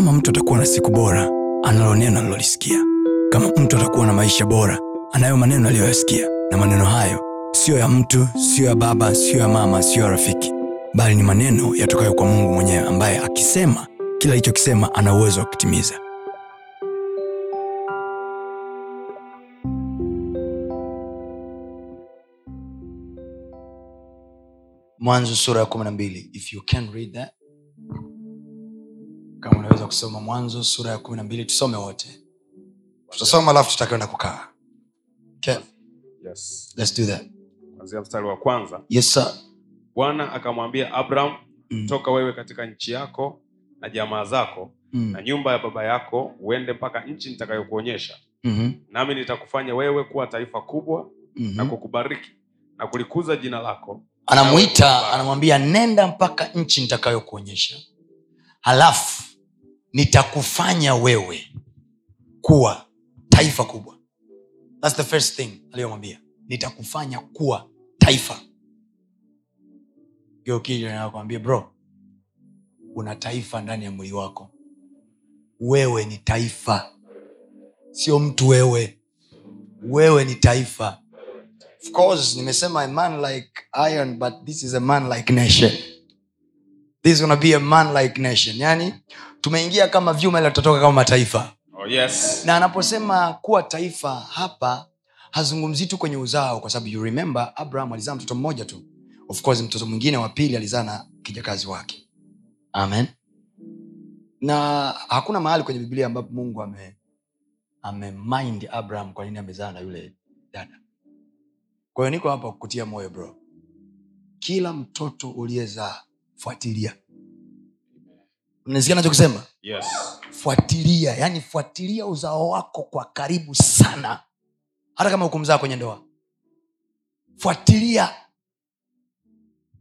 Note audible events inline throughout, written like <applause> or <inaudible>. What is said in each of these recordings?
kama mtu atakuwa na siku bora analo neno alilolisikia kama mtu atakuwa na maisha bora anayo maneno aliyoyasikia. Na maneno hayo siyo ya mtu siyo ya baba siyo ya mama siyo ya rafiki. Bali ni maneno yatokayo kwa mungu mwenyewe ambaye akisema kila alichokisema ana uwezo wa kutimiza. Mwanzo sura ya kumi na mbili. If you can read that kama unaweza kusoma mwanzo sura ya kumi na mbili tusome wote tutasoma alafu tutakwenda kukaa okay. yes. Let's do that. mstari wa kwanza Yes, sir. bwana akamwambia abraham Mm. toka wewe katika nchi yako na jamaa zako Mm. na nyumba ya baba yako uende mpaka nchi nitakayokuonyesha Mhm. nami nitakufanya wewe kuwa taifa kubwa na Mhm. kukubariki na kulikuza jina lako anamwita anamwambia nenda mpaka nchi nitakayokuonyesha halafu nitakufanya wewe kuwa taifa kubwa. That's the first thing aliyomwambia. Nitakufanya kuwa taifa. Geukijanakwambia bro una taifa ndani ya mwili wako. Wewe ni taifa. Sio mtu wewe. Wewe ni taifa. Of course nimesema a man like iron but this is a man like nation. This is gonna be a man like nation. Yani tumeingia kama vyuma ila tutatoka kama mataifa. Oh, yes. na anaposema kuwa taifa hapa hazungumzii tu kwenye uzao kwa sababu you remember abraham alizaa mtoto mmoja tu. Of course mtoto mwingine wa pili alizaa na kijakazi wake. Amen. Na hakuna mahali kwenye biblia ambapo mungu ame amemind abraham kwa nini amezaa na yule dada. Kwa hiyo niko hapa kukutia moyo bro. Kila mtoto uliyezaa fuatilia unasikia nachokisema Yes. fuatilia yani fuatilia uzao wako kwa karibu sana. Hata kama hukumzaa kwenye ndoa. Fuatilia.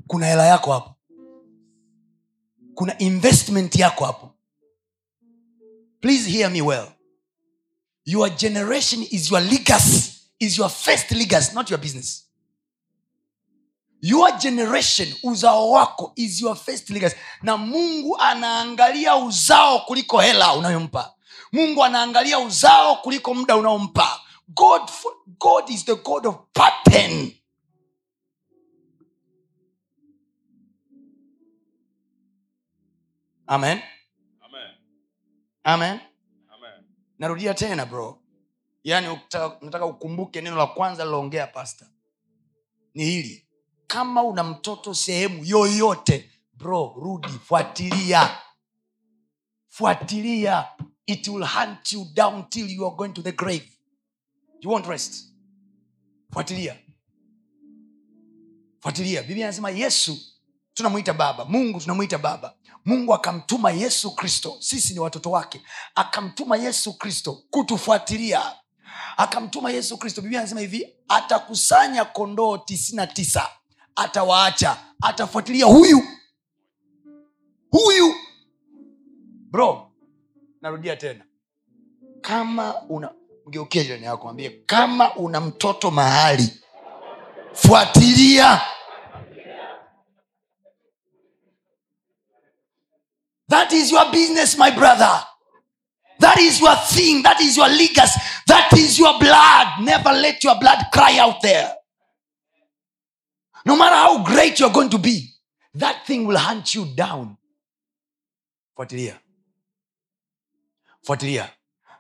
Kuna hela yako hapo. Kuna investment yako hapo. Please hear me well. Your generation is your legacy is your first legacy not your business your generation uzao wako is your first legacy. Na mungu anaangalia uzao kuliko hela unayompa. Mungu anaangalia uzao kuliko muda unaompa. God, god is the god of pattern. Amen. Amen. amen. Amen. narudia tena bro. Yaani nataka ukumbuke neno la kwanza liloongea pasta ni hili kama una mtoto sehemu yoyote bro rudi fuatilia. Fuatilia. It will hunt you down till you are going to the grave. You won't rest. Fuatilia. Fuatilia. Biblia anasema yesu tunamwita baba. Mungu tunamwita baba. Mungu akamtuma yesu kristo. Sisi ni watoto wake. Akamtuma yesu kristo kutufuatilia. Akamtuma yesu kristo. Biblia anasema hivi atakusanya kondoo tisina tisa atawaacha atafuatilia huyu. Huyu. Bro narudia tena. Kama una mgeukie kama una mtoto mahali fuatilia. That is your business my brother. That is your thing. That is your legacy. That is your blood. Never let your blood cry out there no matter how great you're going to be that thing will hunt you down. Fuatilia. Fuatilia.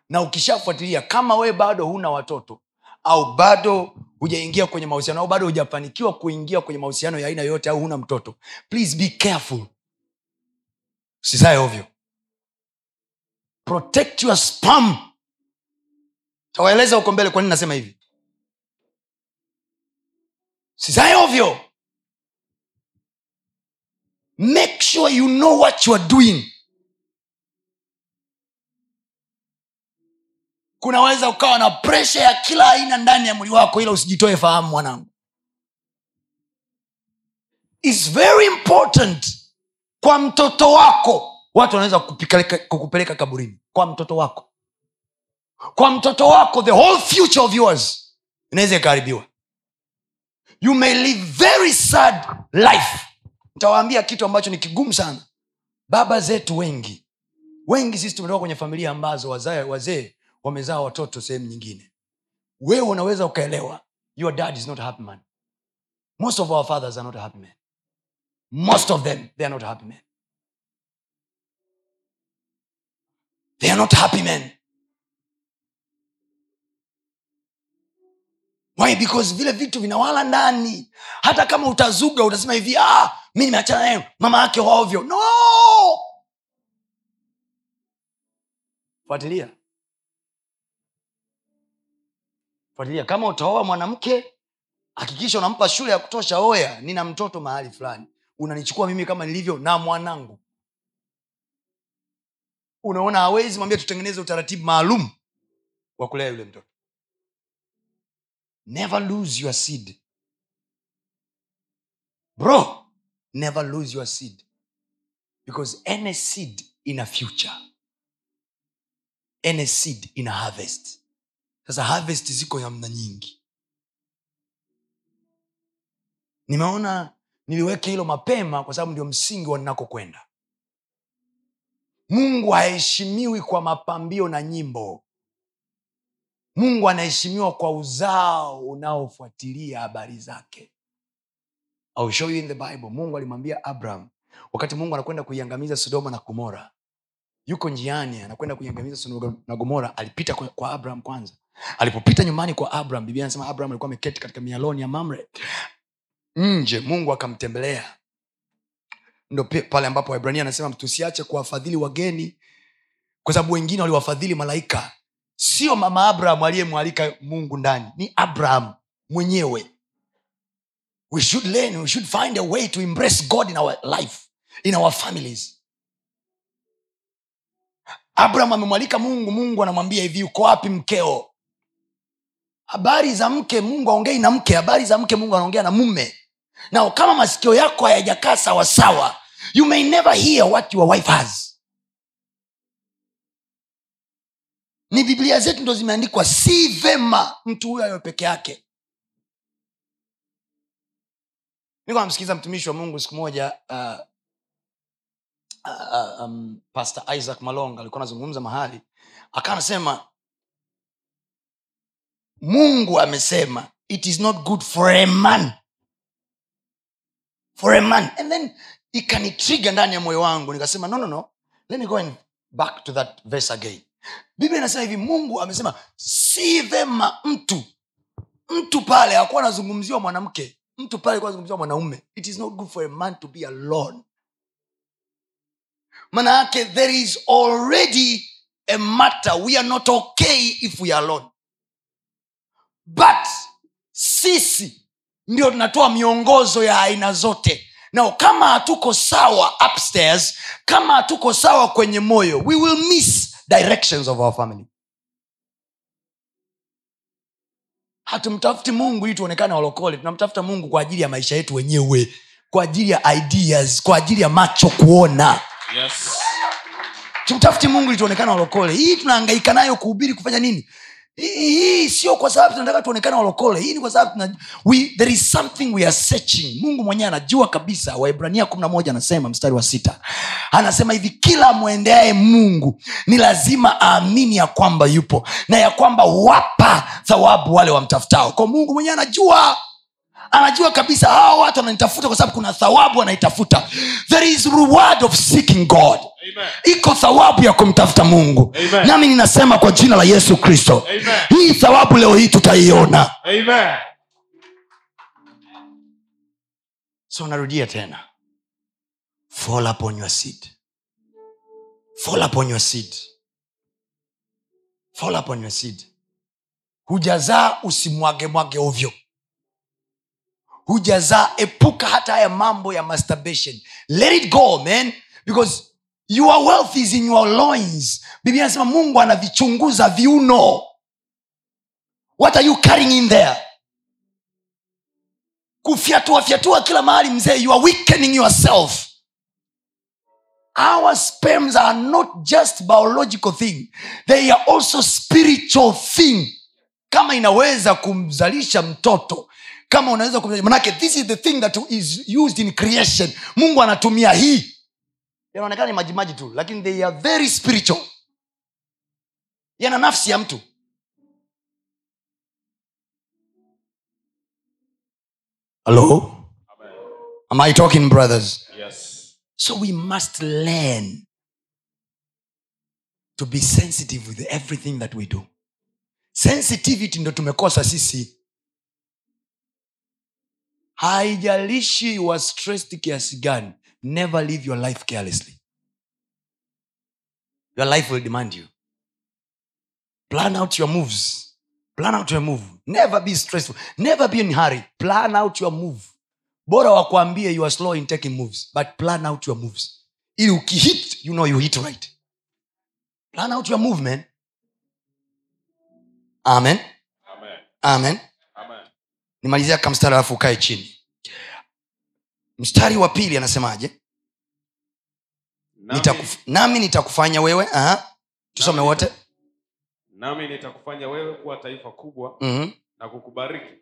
Na ukishafuatilia kama wewe bado huna watoto au bado hujaingia kwenye mahusiano au bado hujafanikiwa kuingia kwenye mahusiano ya aina yoyote au huna mtoto please be careful. Usizae ovyo. Protect your spam tawaeleza huko mbele kwa nini nasema hivi sizae ovyo. Make sure you know what you are doing. Kunaweza ukawa na presha ya kila aina ndani ya mwili wako ila usijitoe fahamu mwanangu. Its very important kwa mtoto wako. Watu wanaweza kukupeleka kaburini. Kwa mtoto wako. Kwa mtoto wako the whole future of yours inaweza ikaharibiwa you may live very sad life. Ntawaambia kitu ambacho ni kigumu sana. Baba zetu wengi. Wengi sisi tumetoka kwenye familia ambazo wazee wazee wamezaa watoto sehemu nyingine. Wewe unaweza ukaelewa. Your dad is not happy man. Most of our fathers are not happy men most of them they are not happy men they are not happy men why? Because vile vitu vinawala ndani. Hata kama utazuga utasema hivi ah, mi nimeachana naye mama yake ovyo. No! Fuatilia. Fuatilia. Kama utaoa mwanamke hakikisha unampa shule ya kutosha oya nina mtoto mahali fulani. Unanichukua mimi kama nilivyo na mwanangu. Unaona hawezi mwambia tutengeneze utaratibu maalum wa kulea yule mtoto never lose your seed. Bro never lose your seed. Because any seed in a future any seed in a harvest. Sasa harvest ziko namna nyingi. Nimeona niliweke hilo mapema kwa sababu ndio msingi wa ninakokwenda. Mungu haheshimiwi kwa mapambio na nyimbo mungu anaheshimiwa kwa uzao unaofuatilia habari zake. I'll show you in the bible. Mungu alimwambia abraham wakati mungu anakwenda kuiangamiza sodoma na gomora yuko njiani anakwenda kuiangamiza sodoma na gomora alipita kwa, kwa abraham kwanza. Alipopita nyumbani kwa abraham biblia anasema abraham alikuwa ameketi katika mialoni ya mamre. Nje mungu akamtembelea. Ndo pale ambapo waibrania anasema tusiache kuwafadhili wageni kwa sababu wengine waliwafadhili malaika sio mama abraham aliyemwalika mungu ndani ni abraham mwenyewe. We should learn we should find a way to embrace god in our life in our families. Abraham amemwalika mungu mungu anamwambia hivi uko wapi mkeo? Habari za mke mungu aongei na mke habari za mke mungu anaongea na mume. Na kama masikio yako hayajakaa sawasawa you may never hear what your wife has ni biblia zetu ndo zimeandikwa si vema mtu huyo ayo peke yake. Niko namsikiliza mtumishi wa mungu siku moja uh, uh, um, pastor isaac malonga alikuwa anazungumza mahali akawa anasema mungu amesema it is not good for a man. For a man. And then ikanitriga ndani ya moyo wangu nikasema no no no. Let me go and back to that verse again biblia inasema hivi mungu amesema si vema mtu mtu pale akuwa anazungumziwa mwanamke mtu pale alikuwa anazungumziwa mwanaume. It is not good for a man to be alone. Maana yake there is already a matter. We are not okay if we are alone. But sisi ndio tunatoa miongozo ya aina zote. Na kama hatuko sawa upstairs kama hatuko sawa kwenye moyo we will miss directions of our family. Hatumtafuti mungu ili tuonekane walokole tunamtafuta mungu kwa ajili ya maisha yetu wenyewe kwa ajili ya ideas kwa ajili ya macho kuona. Yes. tumtafuti mungu ili tuonekane walokole. Hii tunaangaika nayo kuhubiri kufanya nini hii sio kwa sababu tunataka tuonekane walokole. Hii ni kwa sababu tuna, we, there is something we are searching. Mungu mwenyewe anajua kabisa. Waibrania kumi na moja anasema mstari wa sita. Anasema hivi kila mwendeaye mungu ni lazima aamini ya kwamba yupo na ya kwamba wapa thawabu wale wamtafutao. Kwa mungu mwenyewe anajua anajua kabisa hawa watu wananitafuta kwa sababu kuna thawabu wanaitafuta. There is reward of seeking god. Amen. iko thawabu ya kumtafuta mungu. Amen. nami ninasema kwa jina la yesu kristo. Hii thawabu leo hii tutaiona. Amen. so narudia tena. Fall upon your seed. Fall upon your seed. Fall upon your seed. Hujazaa usimwage mwage ovyo hujazaa epuka hata haya mambo ya masturbation. Let it go man because your wealth is in your loins. Biblia anasema mungu anavichunguza viuno. What are you carrying in there? Kufyatua fyatua kila mahali mzee you are weakening yourself. Our spams are not just biological thing. They are also spiritual thing. Kama inaweza kumzalisha mtoto kama unaweza manake this is the thing that is used in creation. Mungu anatumia hii. Yanaonekana ni majimaji tu lakini they are very spiritual. Yana nafsi ya mtu. Hello? Am i talking brothers? Yes. so we must learn to be sensitive with everything that we do. Sensitivity ndo tumekosa sisi haijalishi are stressed kiasi gani never live your life carelessly. Your life will demand you. Plan out your moves. Plan out your move. Never be stressful. Never be in hurry. Plan out your move. Bora wakwambie you are slow in taking moves but plan out your moves. Ili ukihit you know you hit right. Plan out your movement Amen. amen. Amen. Nimalizia kamstari alafu ukae chini mstari wa pili anasemaje Nami, Nitakuf, nami nitakufanya wewe aha. tusome Nami- wote nami nitakufanya wewe kuwa taifa kubwa Mhm, na kukubariki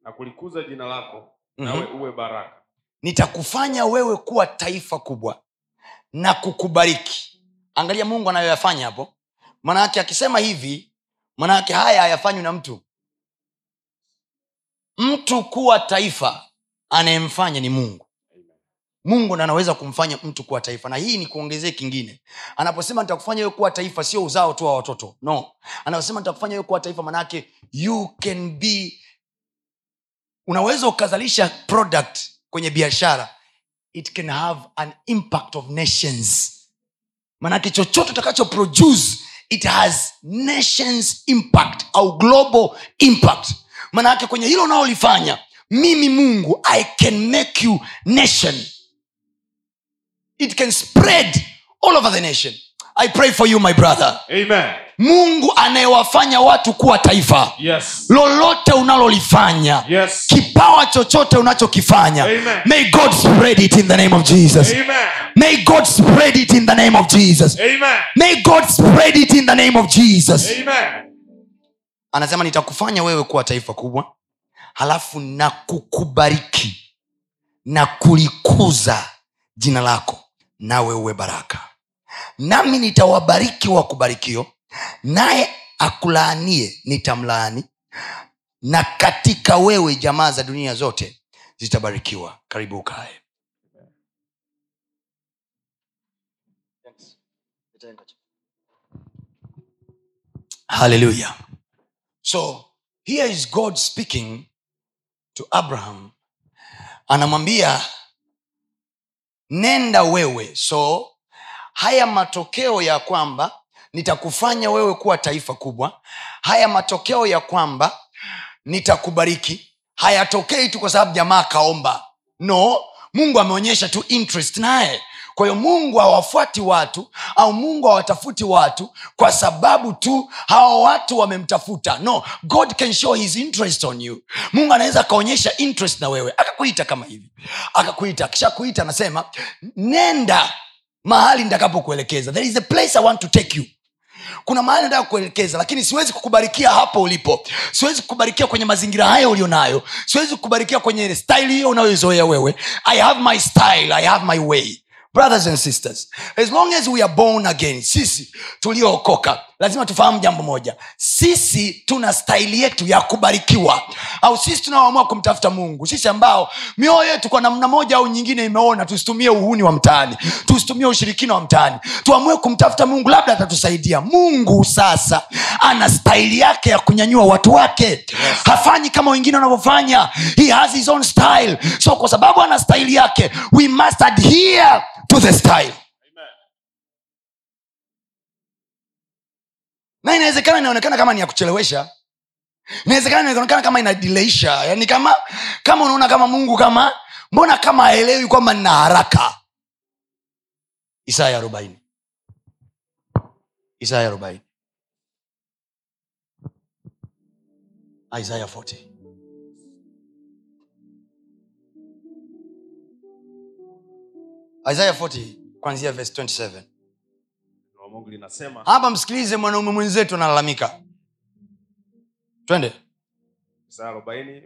na kulikuza jina lako mhm. nawe uwe baraka. nitakufanya wewe kuwa taifa kubwa na kukubariki angalia mungu anayoyafanya hapo manaake akisema hivi manaake haya hayafanywi na mtu mtu kuwa taifa anayemfanya ni mungu. Mungu ndo anaweza kumfanya mtu kuwa taifa na hii ni kuongezee kingine. Anaposema nitakufanya wewe kuwa taifa sio uzao tu wa watoto. No. Anaposema nitakufanya wewe kuwa taifa manake you can be unaweza ukazalisha product kwenye biashara. It can have an impact of nations. Manake chochote utakacho produce it has nations impact au global impact manake kwenye hilo unaolifanya mimi mungu i can make you nation it can spread all over the nation i pray for you my brother Amen. mungu anayewafanya watu kuwa taifa Yes. lolote unalolifanya Yes. kipawa chochote unachokifanya Amen. may god spread it in the name of jesus Amen. may god spread it in the name of jesus Amen. may god spread it in the name of jesus Amen. Anasema nitakufanya wewe kuwa taifa kubwa halafu na kukubariki na kulikuza jina lako nawe uwe baraka. Nami nitawabariki wakubarikio naye akulaanie nitamlaani na katika wewe jamaa za dunia zote zitabarikiwa. Karibu ukae. Haleluya so here is god speaking to abraham. Anamwambia nenda wewe. So haya matokeo ya kwamba nitakufanya wewe kuwa taifa kubwa. Haya matokeo ya kwamba nitakubariki. Hayatokei tu kwa sababu jamaa akaomba. No mungu ameonyesha tu interest naye kwa hiyo mungu hawafuati watu au mungu hawatafuti watu kwa sababu tu hawa watu wamemtafuta. No god can show his interest on you. Mungu anaweza akaonyesha interest na wewe. Akakuita kama hivi. Akakuita. Akishakuita anasema nenda mahali nitakapokuelekeza. There is a place i want to take you. Kuna mahali nataka kuelekeza lakini siwezi kukubarikia hapo ulipo. Siwezi kukubarikia kwenye mazingira hayo ulionayo. Siwezi kukubarikia kwenye style hiyo unayoizoea wewe. I have my style. I have my way brothers and sisters as long as we are born again sisi tuliookoka lazima tufahamu jambo moja. Sisi tuna staili yetu ya kubarikiwa. Au sisi tunaoamua kumtafuta mungu. Sisi ambao mioyo yetu kwa namna moja au nyingine imeona tusitumie uhuni wa mtaani. Tusitumie ushirikina wa mtaani. Tuamue kumtafuta mungu labda atatusaidia. Mungu sasa ana staili yake ya kunyanyua watu wake. Yes. hafanyi kama wengine wanavyofanya. He has his own style. So kwa sababu ana staili yake we must adhere to the style Amen. Na inawezekana inaonekana kama ni ya kuchelewesha. Inawezekana inaonekana kama inadileisha yani kama kama unaona kama mungu kama mbona kama aelewi kwamba nina haraka? Isaya arobaini. Isaya arobaini. Isaya 40 isaya 40 kwanzia verse 27 Neno la Mungu linasema. Hapa msikilize mwanaume mwenzetu analalamika. Twende. Isaya 40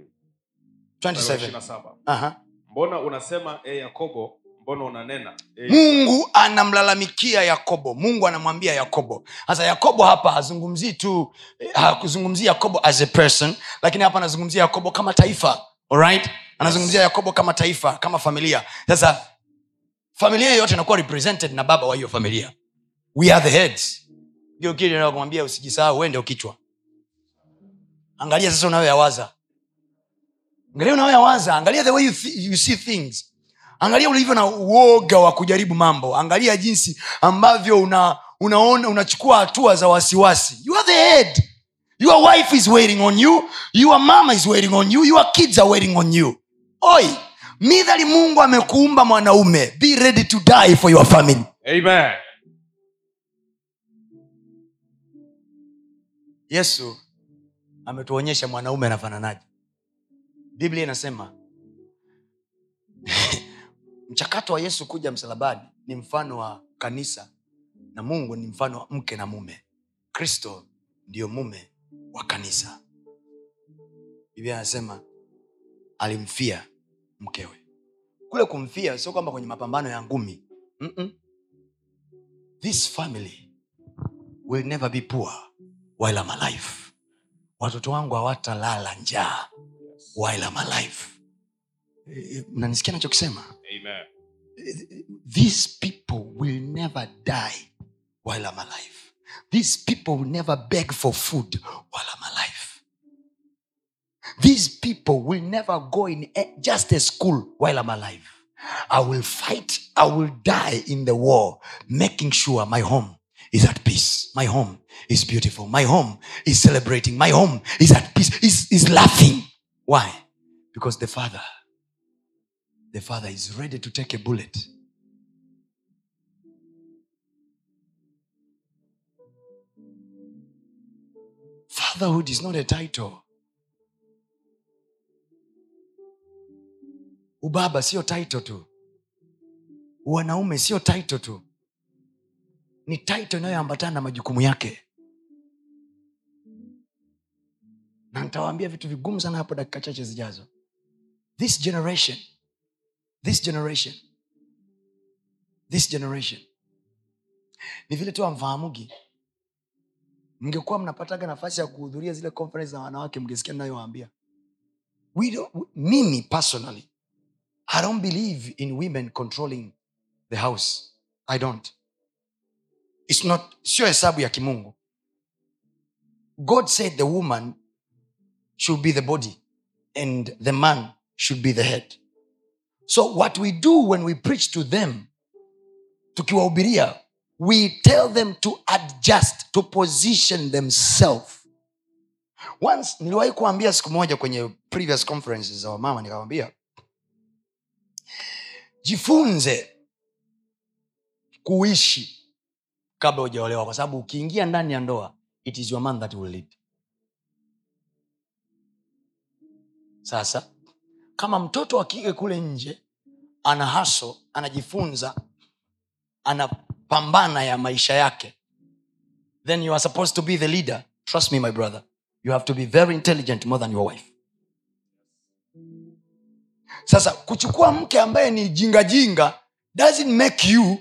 27 27. Aha. Mbona unasema e Yakobo, mbona unanena? E, mungu anamlalamikia yakobo. Mungu anamwambia yakobo. Sasa yakobo hapa hazungumzii tu hakuzungumzii hakuzungumzia yakobo as a person lakini hapa anazungumzia yakobo kama taifa. Alright anazungumzia yakobo kama taifa kama familia. Sasa familia yoyote inakuwa represented na baba wa hiyo familia we are the heads. Ndio kile nakumwambia usijisahau wende ukichwa angalia sasa unayoyawaza. Angalia unayoyawaza. Angalia the way you, th- you see things. Angalia ulivyo na uoga wa kujaribu mambo. Angalia jinsi ambavyo una unaona unachukua hatua za wasiwasi. You are the head. Your wife is waiting on you. Your mama is waiting on you. Your kids are waiting on you. Oi! Midhali mungu amekuumba mwanaume be ready to die for your family. Amen yesu ametuonyesha mwanaume anafananaje. Biblia inasema <laughs> mchakato wa yesu kuja msalabani ni mfano wa kanisa na mungu ni mfano wa mke na mume. Kristo ndiyo mume wa kanisa. Biblia anasema alimfia mkewe. Kule kumfia sio kwamba kwenye mapambano ya ngumi. Mm-mm. this family will never be poor while I'm alive watoto wangu hawatalala njaa. While I'm alive mnanisikia nachokisema amen. These people will never die. While I'm alive. These people will never beg for food. While I'm alive. These people will never go in just a school. While I'm alive. I will fight, I will die in the war, making sure my home is at peace. My home is beautiful. My home is celebrating. My home is at peace, is, is laughing. Why? Because the father, the father is ready to take a bullet Fatherhood is not a title. Ubaba sio title tu. Wanaume sio title tu. Ni title inayoambatana na majukumu yake. Na nitawaambia vitu vigumu sana hapo dakika chache zijazo. This generation, this generation, this generation. Ni vile tu amfahamugi mngekuwa mnapataga nafasi ya kuhudhuria zile conference za wanawake mngesikia ninayowaambia mimi personally i don't believe in women controlling the house i don't Sio hesabu ya kimungu. God said the woman should be the body and the man should be the head. So what we do when we preach to them tukiwahubiria we tell them to adjust to position themselves. Once niliwahi kuambia siku moja kwenye previous conferences za wamama nikawambia jifunze kuishi kabla hujaolewa kwa sababu ukiingia ndani ya ndoa it is your man that will lead. Sasa kama mtoto wa kike kule nje ana haso anajifunza anapambana ya maisha yake then you are supposed to be the leader. Trust me my brother you have to be very intelligent more than your wife. Sasa kuchukua mke ambaye ni jingajinga jinga make you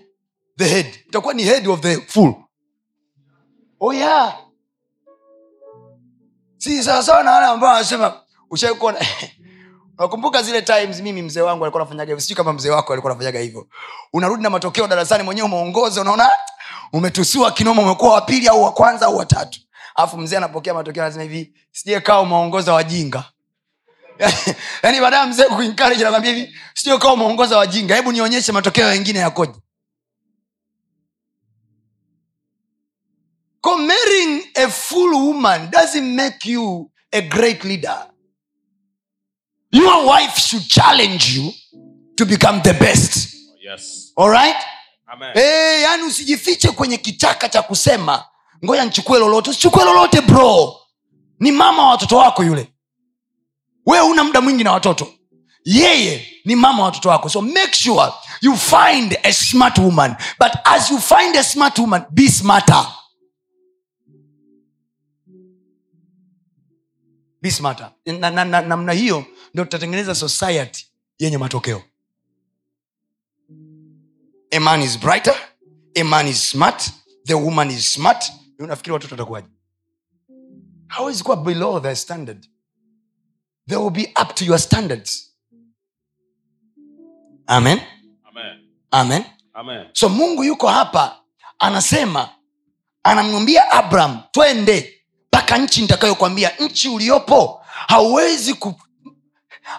the head. Utakuwa ni head of the full. Oh yeah. Si sawasawa na wale ambao wanasema ushaikuona <laughs> nakumbuka zile times mimi mzee wangu alikuwa anafanyaga hivyo. Sijui kama mzee wako alikuwa anafanyaga hivyo. Unarudi na matokeo darasani mwenyewe umeongoza unaona? Umetusua kinoma umekuwa wa pili au wa kwanza au watatu alafu mzee anapokea matokeo anasema hivi sije kaa umeongoza wajinga. <laughs> Yaani baadaye mzee kuencourage anakwambia hivi sio kaa umeongoza wajinga. Hebu nionyeshe matokeo mengine yakoje marrying a full woman doesn't make you a great leader. Your wife should challenge you to become the best. Yes. All right? Amen. Hey, yani usijifiche kwenye kichaka cha kusema ngoja nichukue lolote. Usichukue lolote bro. Ni mama wa watoto wako yule. Wewe una muda mwingi na watoto. Yeye ni mama wa watoto wako. So make sure you find a smart woman. But as you find a smart woman be smarter be smarter. Na, na, na, namna hiyo ndio tutatengeneza society yenye matokeo. A man is brighter a man is smart the woman is smart. Unafikiri watoto watakuwaje? Hawezi kuwa below their standard? They will be up to your standards. Amen? Amen. amen? Amen. so mungu yuko hapa anasema anamwambia abraham twende mpaka nchi nitakayokwambia nchi uliopo hauwezi ku,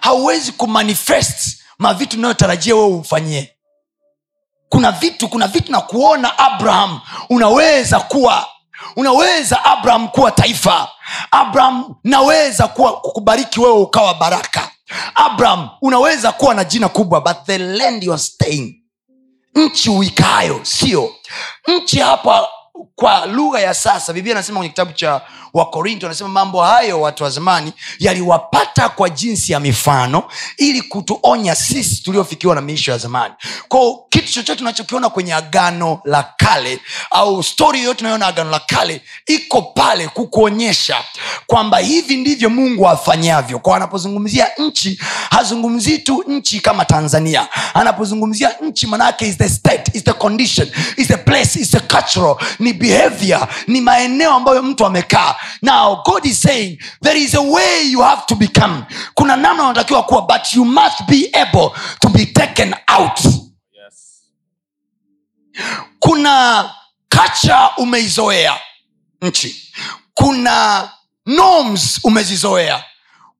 hauwezi kumanifest mavitu unayotarajia wewe ufanyie. Kuna vitu kuna vitu na kuona abraham unaweza kuwa unaweza abraham kuwa taifa. Abraham naweza kuwa kukubariki wewe ukawa baraka. Abraham unaweza kuwa na jina kubwa but the land you are staying nchi uikayo sio. Nchi hapa kwa lugha ya sasa biblia anasema kwenye kitabu cha wakorinto anasema mambo hayo watu wa zamani yaliwapata kwa jinsi ya mifano ili kutuonya sisi tuliofikiwa na miisho ya zamani. Kwao kitu chochote unachokiona kwenye agano la kale au stori yoyote unayoona agano la kale iko pale kukuonyesha kwamba hivi ndivyo mungu afanyavyo. Kwa anapozungumzia nchi hazungumzii tu nchi kama tanzania. Anapozungumzia nchi manaake is the state is the condition is the place is the cultural ni behavior ni maeneo ambayo mtu amekaa. Now god is saying there is a way you have to become. Kuna namna unatakiwa kuwa but you must be able to be taken out. Yes. kuna kacha umeizoea nchi. Kuna norms umezizoea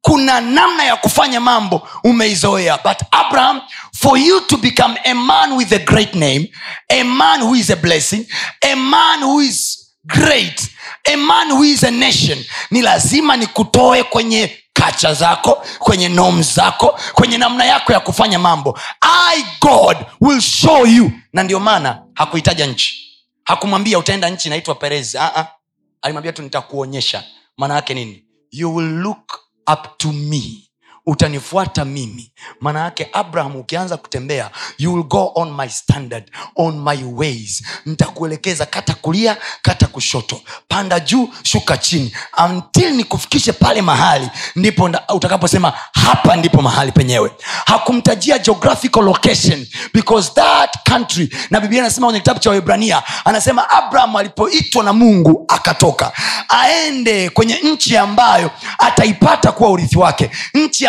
kuna namna ya kufanya mambo umeizoea. But abraham for you to become a man with a great name a man who is a blessing a man who is great a man who is a nation ni lazima nikutoe kwenye kacha zako kwenye nom zako kwenye namna yako ya kufanya mambo. I god will show you. Na ndio maana hakuhitaja nchi. Hakumwambia utaenda nchi inaitwa perezi uh-uh. alimwambia tu nitakuonyesha. Maana yake nini? You will look up to me utanifuata mimi. Maana yake abraham ukianza kutembea you will go on my standard on my ways. Nitakuelekeza kata kulia kata kushoto. Panda juu shuka chini. Until nikufikishe pale mahali ndipo utakaposema hapa ndipo mahali penyewe. Hakumtajia geographical location because that country na biblia anasema kwenye kitabu cha waibrania anasema abraham alipoitwa na mungu akatoka. Aende kwenye nchi ambayo ataipata kuwa urithi wake. Nchi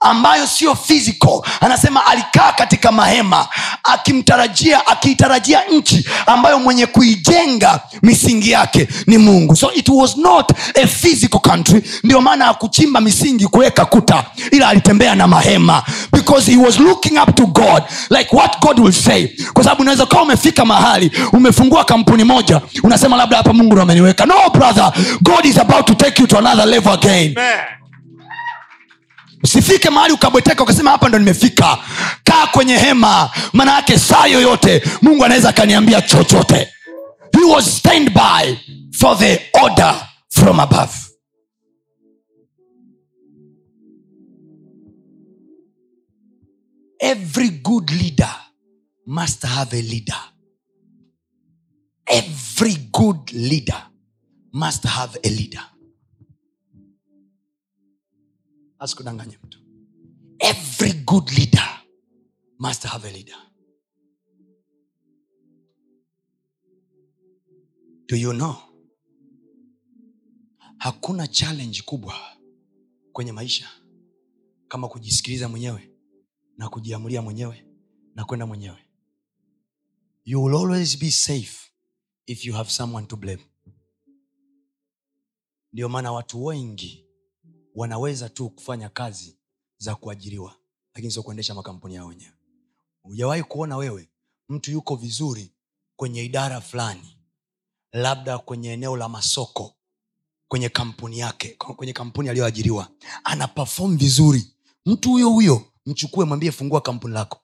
ambayo sio physical. Anasema alikaa katika mahema akimtarajia akiitarajia nchi ambayo mwenye kuijenga misingi yake ni mungu. So it was not a physical country. Ndio maana akuchimba misingi kuweka kuta ila alitembea na mahema. Because he was looking up to god like what god will say. Kwa sababu unaweza ukawa umefika mahali umefungua kampuni moja unasema labda hapa mungu ameniweka. No brother god is about to take you to another level again. Amen. Usifike mahali ukabweteka ukasema hapa ndo nimefika. Kaa kwenye hema. Maana yake saa yoyote mungu anaweza akaniambia chochote. He was stand by for the order from above. Every good leader must have a leader. Every good leader must have a leader asikudanganye mtu. Every good leader must have a leader. Do you know? Hakuna challenge kubwa kwenye maisha kama kujisikiliza mwenyewe na kujiamulia mwenyewe na kwenda mwenyewe. You will always be safe if you have someone to blame. Ndio maana watu wengi wanaweza tu kufanya kazi za kuajiriwa lakini sio kuendesha makampuni yao wenyewe. Hujawahi kuona wewe mtu yuko vizuri kwenye idara fulani labda kwenye eneo la masoko kwenye kampuni yake kwenye kampuni aliyoajiriwa ana vizuri. Mtu huyo huyo mchukue mwambie fungua kampuni lako.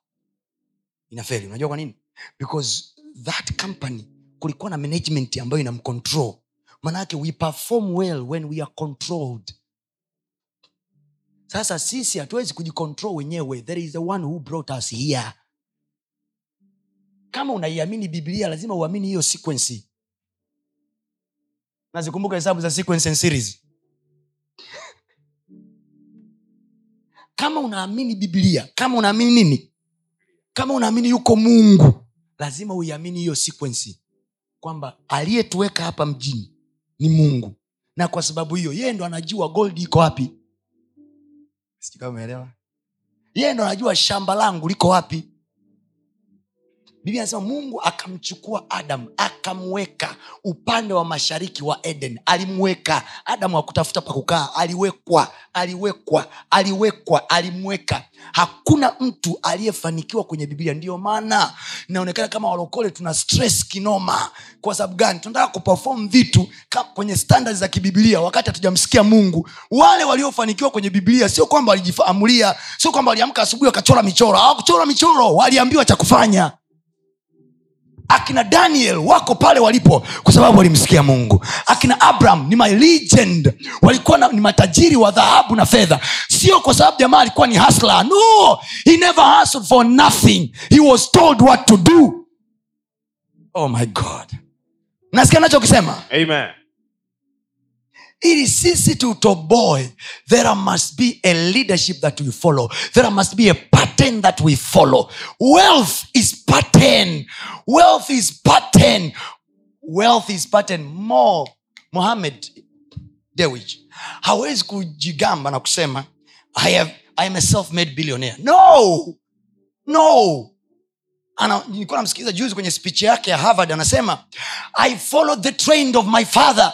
Inafeli. Unajua kwa nini? Because that company kulikuwa na management ambayo inamcontrol maanaake we perform well when we are controlled sasa sisi hatuwezi kujikontrol wenyewe. There is the one who brought us here. Kama unaiamini biblia lazima uamini hiyo sequence. Nazikumbuka hesabu za sequence and series. Kama unaamini biblia kama unaamini nini? Kama unaamini yuko mungu lazima uiamini hiyo sequence. Kwamba aliyetuweka hapa mjini ni mungu. Na kwa sababu hiyo yeye ndo anajua gold iko wapi Sijui kama umeelewa. Yeye ndo anajua shamba langu liko wapi biblia anasema mungu akamchukua adam akamweka upande wa mashariki wa eden. Alimweka. Adamu akutafuta pakukaa aliwekwa aliwekwa aliwekwa alimweka. Hakuna mtu aliyefanikiwa kwenye biblia. Ndiyo maana inaonekana kama walokole tuna stress kinoma. Kwa sababu gani? Tunataka kuperform vitu kwenye standard za kibibilia wakati hatujamsikia mungu. Wale waliofanikiwa kwenye biblia sio kwamba walijifaamulia sio kwamba waliamka asubuhi wakachora michoro. Hawakuchora michoro waliambiwa cha kufanya akina daniel wako pale walipo kwa sababu walimsikia mungu. Akina abraham ni my legend. Walikuwa na, ni matajiri wa dhahabu na fedha. Sio kwa sababu jamaa alikuwa ni hasla no! He never hustled for nothing. He was told what to do. Oh my god. Nasikia nachokisema Amen. Ili sisi tutoboe there must be a leadership that we follow. There must be a pattern that we follow. Wealth is pattern. Wealth is pattern. Wealth is pattern. More mohammed dewich hawezi kujigamba na kusema I, have, I am a self-made billionaire. No! No! Nilikuwa namsikiliza juzi kwenye speech yake ya harvard anasema i followed the trend of my father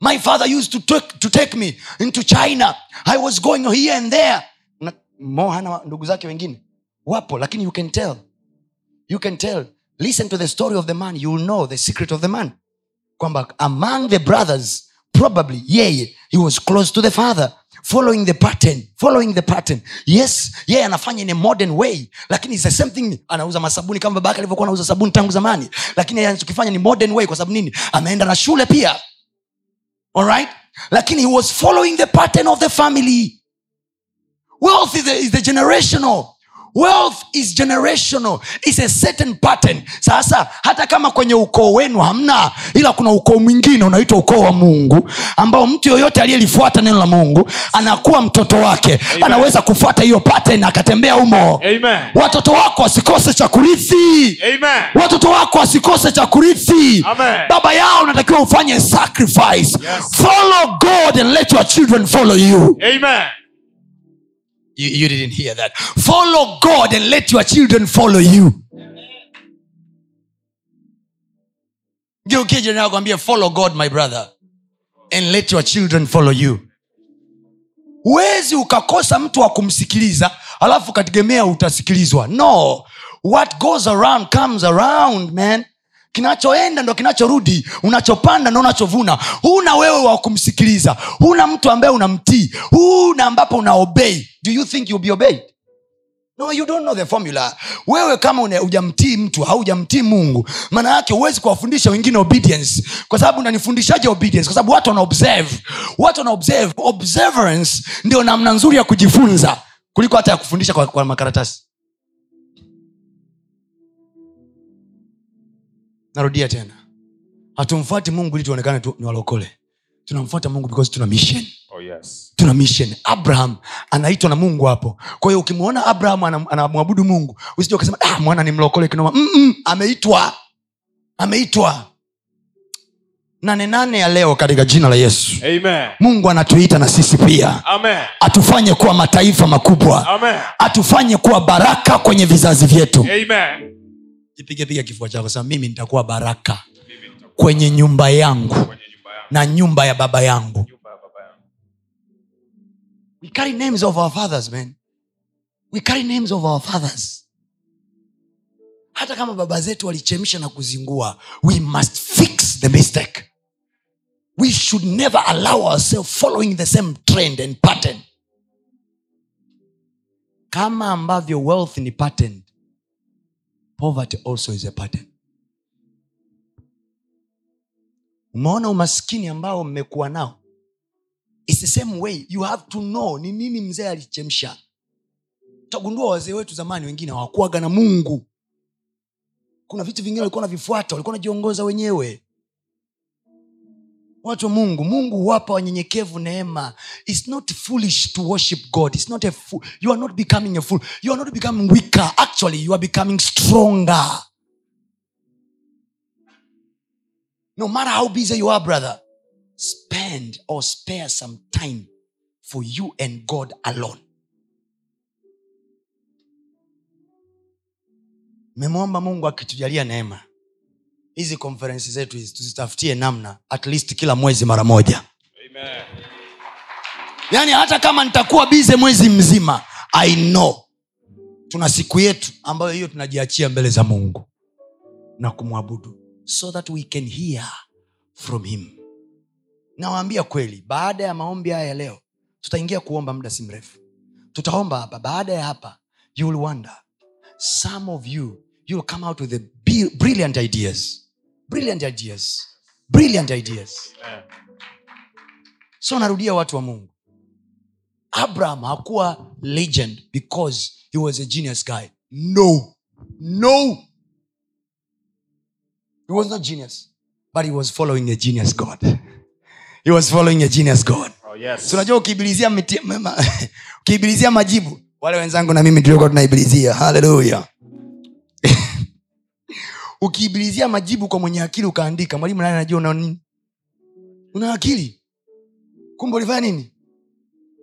my father used to take, to take me into china. I was going here and there. Mo hana ndugu zake wengine wapo lakini you can tell. You can tell. Listen to the story of the man. You will know the secret of the man. Kwamba among the brothers probably yeye he was close to the father following the pattern following the pattern. Yes yeye anafanya in a modern way lakini it's the same thing. Anauza masabuni kama babake alivyokuwa anauza sabuni tangu zamani. Lakini yeye anachokifanya ni modern way kwa sababu nini? Ameenda na shule pia alright lakini he was following the pattern of the family. Wealth is the, is the generational wealth is generational is a certain pattern sasa hata kama kwenye ukoo wenu hamna ila kuna ukoo mwingine unaitwa ukoo wa mungu ambao mtu yoyote aliyelifuata neno la mungu anakuwa mtoto wake Amen. anaweza kufuata hiyo pattern akatembea humo Amen. watoto wako wasikose cha kurithi Amen. watoto wako wasikose cha kurithi Amen. baba yao unatakiwa ufanye sacrifice follow god and let your children follow you. Amen. You you didn't hear that. Follow god and let your children follow you. Geukie jirani follow god my brother and let your children follow you. Huwezi ukakosa mtu wa kumsikiliza alafu ukategemea utasikilizwa. No. What goes around comes around man kinachoenda ndo kinachorudi. Unachopanda ndo unachovuna. Huna wewe wa kumsikiliza. Huna mtu ambaye unamtii. Huna ambapo unaobei do you think you'll be obeyed? No you don't know the formula. Wewe kama ujamtii mtu ujamtii mungu maana yake huwezi kuwafundisha wengine obedience. Kwa sababu unanifundishaje obedience? Kwa sababu watu wana observe. Watu wana observe. Observance ndio namna nzuri ya kujifunza kuliko hata ya kufundisha kwa, kwa makaratasi narudia tena. Hatumfuati mungu ili tuonekane tu ni walokole. Tunamfuata mungu because tuna mission. Oh, yes. tuna mission. Abraham anaitwa na mungu hapo. Kwa hiyo ukimwona abraham anam- anamwabudu mungu usija ukasema ah, mwana ni mlokole kinoma. Mm-mm, ameitwa. Ameitwa. Nane nane ya leo katika jina la yesu. Amen. mungu anatuita na sisi pia. Amen. atufanye kuwa mataifa makubwa. Amen. atufanye kuwa baraka kwenye vizazi vyetu. Amen. Jipige piga kifua chako sema mimi nitakuwa baraka kwenye nyumba yangu na nyumba ya baba yangu. Nyumba we carry names of our fathers man. We carry names of our fathers. Hata kama baba zetu walichemsha na kuzingua we must fix the mistake. We should never allow ourselves following the same trend and pattern. Kama ambavyo wealth ni pattern poverty also is a pattern umeona umaskini ambao mmekuwa nao? It's the same way. You have to know ni nini mzee alichemsha. Utagundua wazee wetu zamani wengine hawakuaga na mungu. Kuna vitu vingine walikuwa navifuata walikuwa najiongoza wenyewe watu mungu mungu huwapa wanyenyekevu neema. Its not foolish to worship god. Its not a fool. you are not becoming a fool. you are not becoming weaker. Actually you are becoming stronger. No matter how busy you are brother spend or spare some time for you and god alone. Memwomba mungu akitujalia neema hizi konferensi zetu hizi tuzitafutie namna at least kila mwezi mara moja. Amen. yaani hata kama nitakuwa bize mwezi mzima i know. Tuna siku yetu ambayo hiyo tunajiachia mbele za mungu na kumwabudu so that we can hear from him. Nawaambia kweli baada ya maombi haya ya leo tutaingia kuomba muda si mrefu. Tutaomba hapa. Baada ya hapa you will wonder some of you you will come out with the brilliant ideas brilliant ideas. Brilliant ideas. So narudia watu wa mungu. Abraham hakuwa legend because he was a genius guy. No. No. He was not genius but he was following a genius god. He was following a genius god. Oh, yes. so unajua ukiibilizia <laughs> ukiibilizia majibu wale wenzangu na mimi tuliokuwa tunaibilizia haleluya ukiibilizia majibu kwa mwenye akili ukaandika mwalimu naye anajua una nini. Una akili? Kumbe ulifanya nini?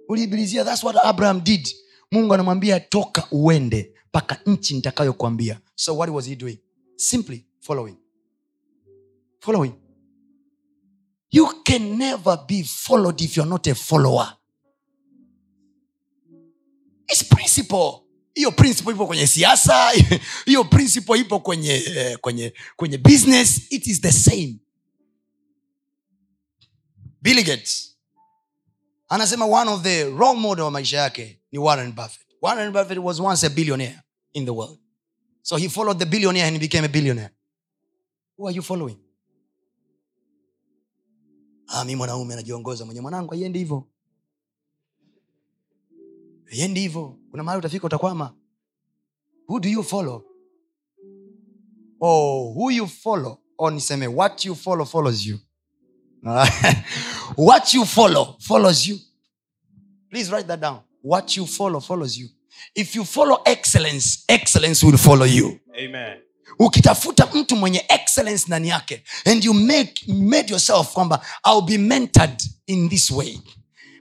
Uliibilizia thats what abraham did. Mungu anamwambia toka uende mpaka nchi nitakayokwambia so what was he doing? Simply following. Following. You can never be followed if you're not a follower. It's principle hiyo principle ipo kwenye siasa <laughs> hiyo principle ipo kwenye eh, kwenye kwenye business. It is the same. Bill Gates anasema one of the role model wa maisha yake ni warren buffett. Warren buffett was once a billionaire in the world. So he followed the billionaire and he became a billionaire. Who are you following? Ah, mi mwanaume anajiongoza. Mwenye mwanangu aiendi hivo aiendi hivo kuna mahali utafika utakwama. Who do you follow? Oh, who you follow? Or niseme what you follow follows you. <laughs> What you follow follows you. Please write that down. What you follow follows you. If you follow excellence excellence will follow you. Amen. ukitafuta mtu mwenye excellence ndani yake and you make made yourself kwamba ill be mentored in this way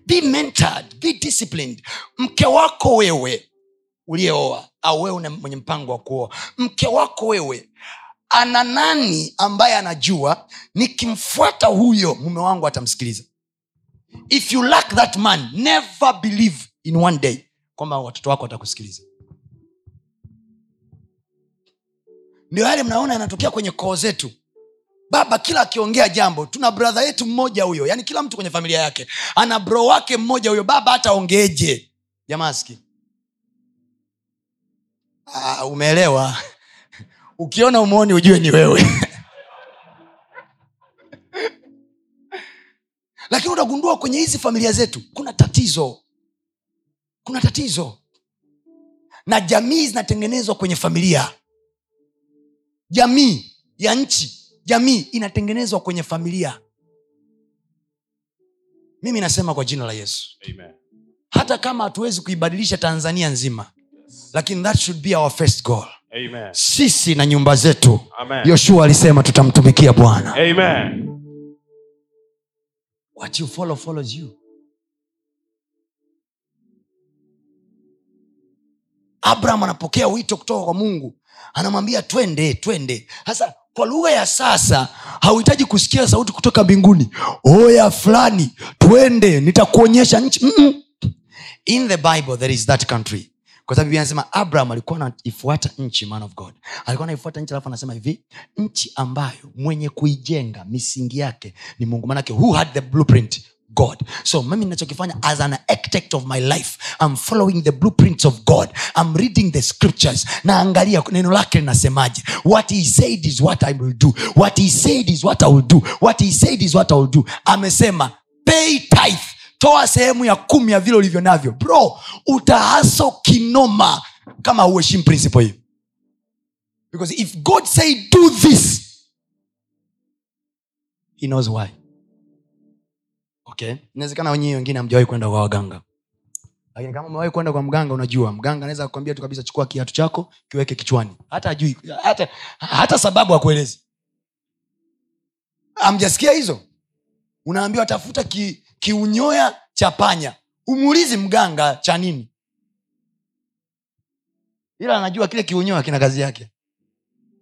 be mentored be disciplined. Mke wako wewe uliyeoa au wewe mwenye mpango wa kuoa mke wako wewe ana nani ambaye anajua nikimfuata huyo mume wangu atamsikiliza? If you lack that man never believe in one day kwamba watoto wako watakusikiliza. Ndio yale mnaona yanatokea kwenye koo zetu baba kila akiongea jambo tuna bradha yetu mmoja huyo yani kila mtu kwenye familia yake ana bro wake mmoja huyo. Baba hata ongeje? Jamaski ah, umeelewa? <laughs> Ukiona umwoni ujue ni wewe. <laughs> Lakini utagundua kwenye hizi familia zetu kuna tatizo. Kuna tatizo. Na jamii zinatengenezwa kwenye familia. Jamii ya nchi jamii inatengenezwa kwenye familia. Mimi nasema kwa jina la yesu. Amen. hata kama hatuwezi kuibadilisha tanzania nzima lakini that should be our first goal. Amen. sisi na nyumba zetu yoshua alisema tutamtumikia bwana. Amen. what you follow follows you. Abraham anapokea wito kutoka kwa mungu. Anamwambia twende twende. Sasa kwa lugha ya sasa hauhitaji kusikia sauti kutoka mbinguni. Oya fulani twende nitakuonyesha nchi. Mm-mm. in the bible there is that country. Kwa sababu anasema abraham alikuwa anaifuata nchi man of god. Alikuwa anaifuata nchi alafu anasema hivi nchi ambayo mwenye kuijenga misingi yake ni mungu. Manake who had the blueprint god. So mimi nachokifanya as an architect of my life I'm following the blueprints of god. I'm reading the scriptures. Naangalia neno lake linasemaje. What he said is what i will do. What he said is what i will do. What he said is what i will do. Amesema pay tithe. Toa sehemu ya kumi ya vile ulivyo navyo. Bro utahaso kinoma. Kama huheshimu principle hiyo. Because if god say do this he knows why okay? Inawezekana wenyewe wengine hamjawahi kwenda kwa waganga. Lakini kama umewahi kwenda kwa mganga unajua mganga anaweza kukwambia tu kabisa chukua kiatu chako kiweke kichwani. Hata ajui hata, hata sababu akuelezi amjasikia hizo? Unaambiwa tafuta ki, kiunyoya cha panya. Umuulizi mganga cha nini? Ila anajua kile kiunyoya kina kazi yake.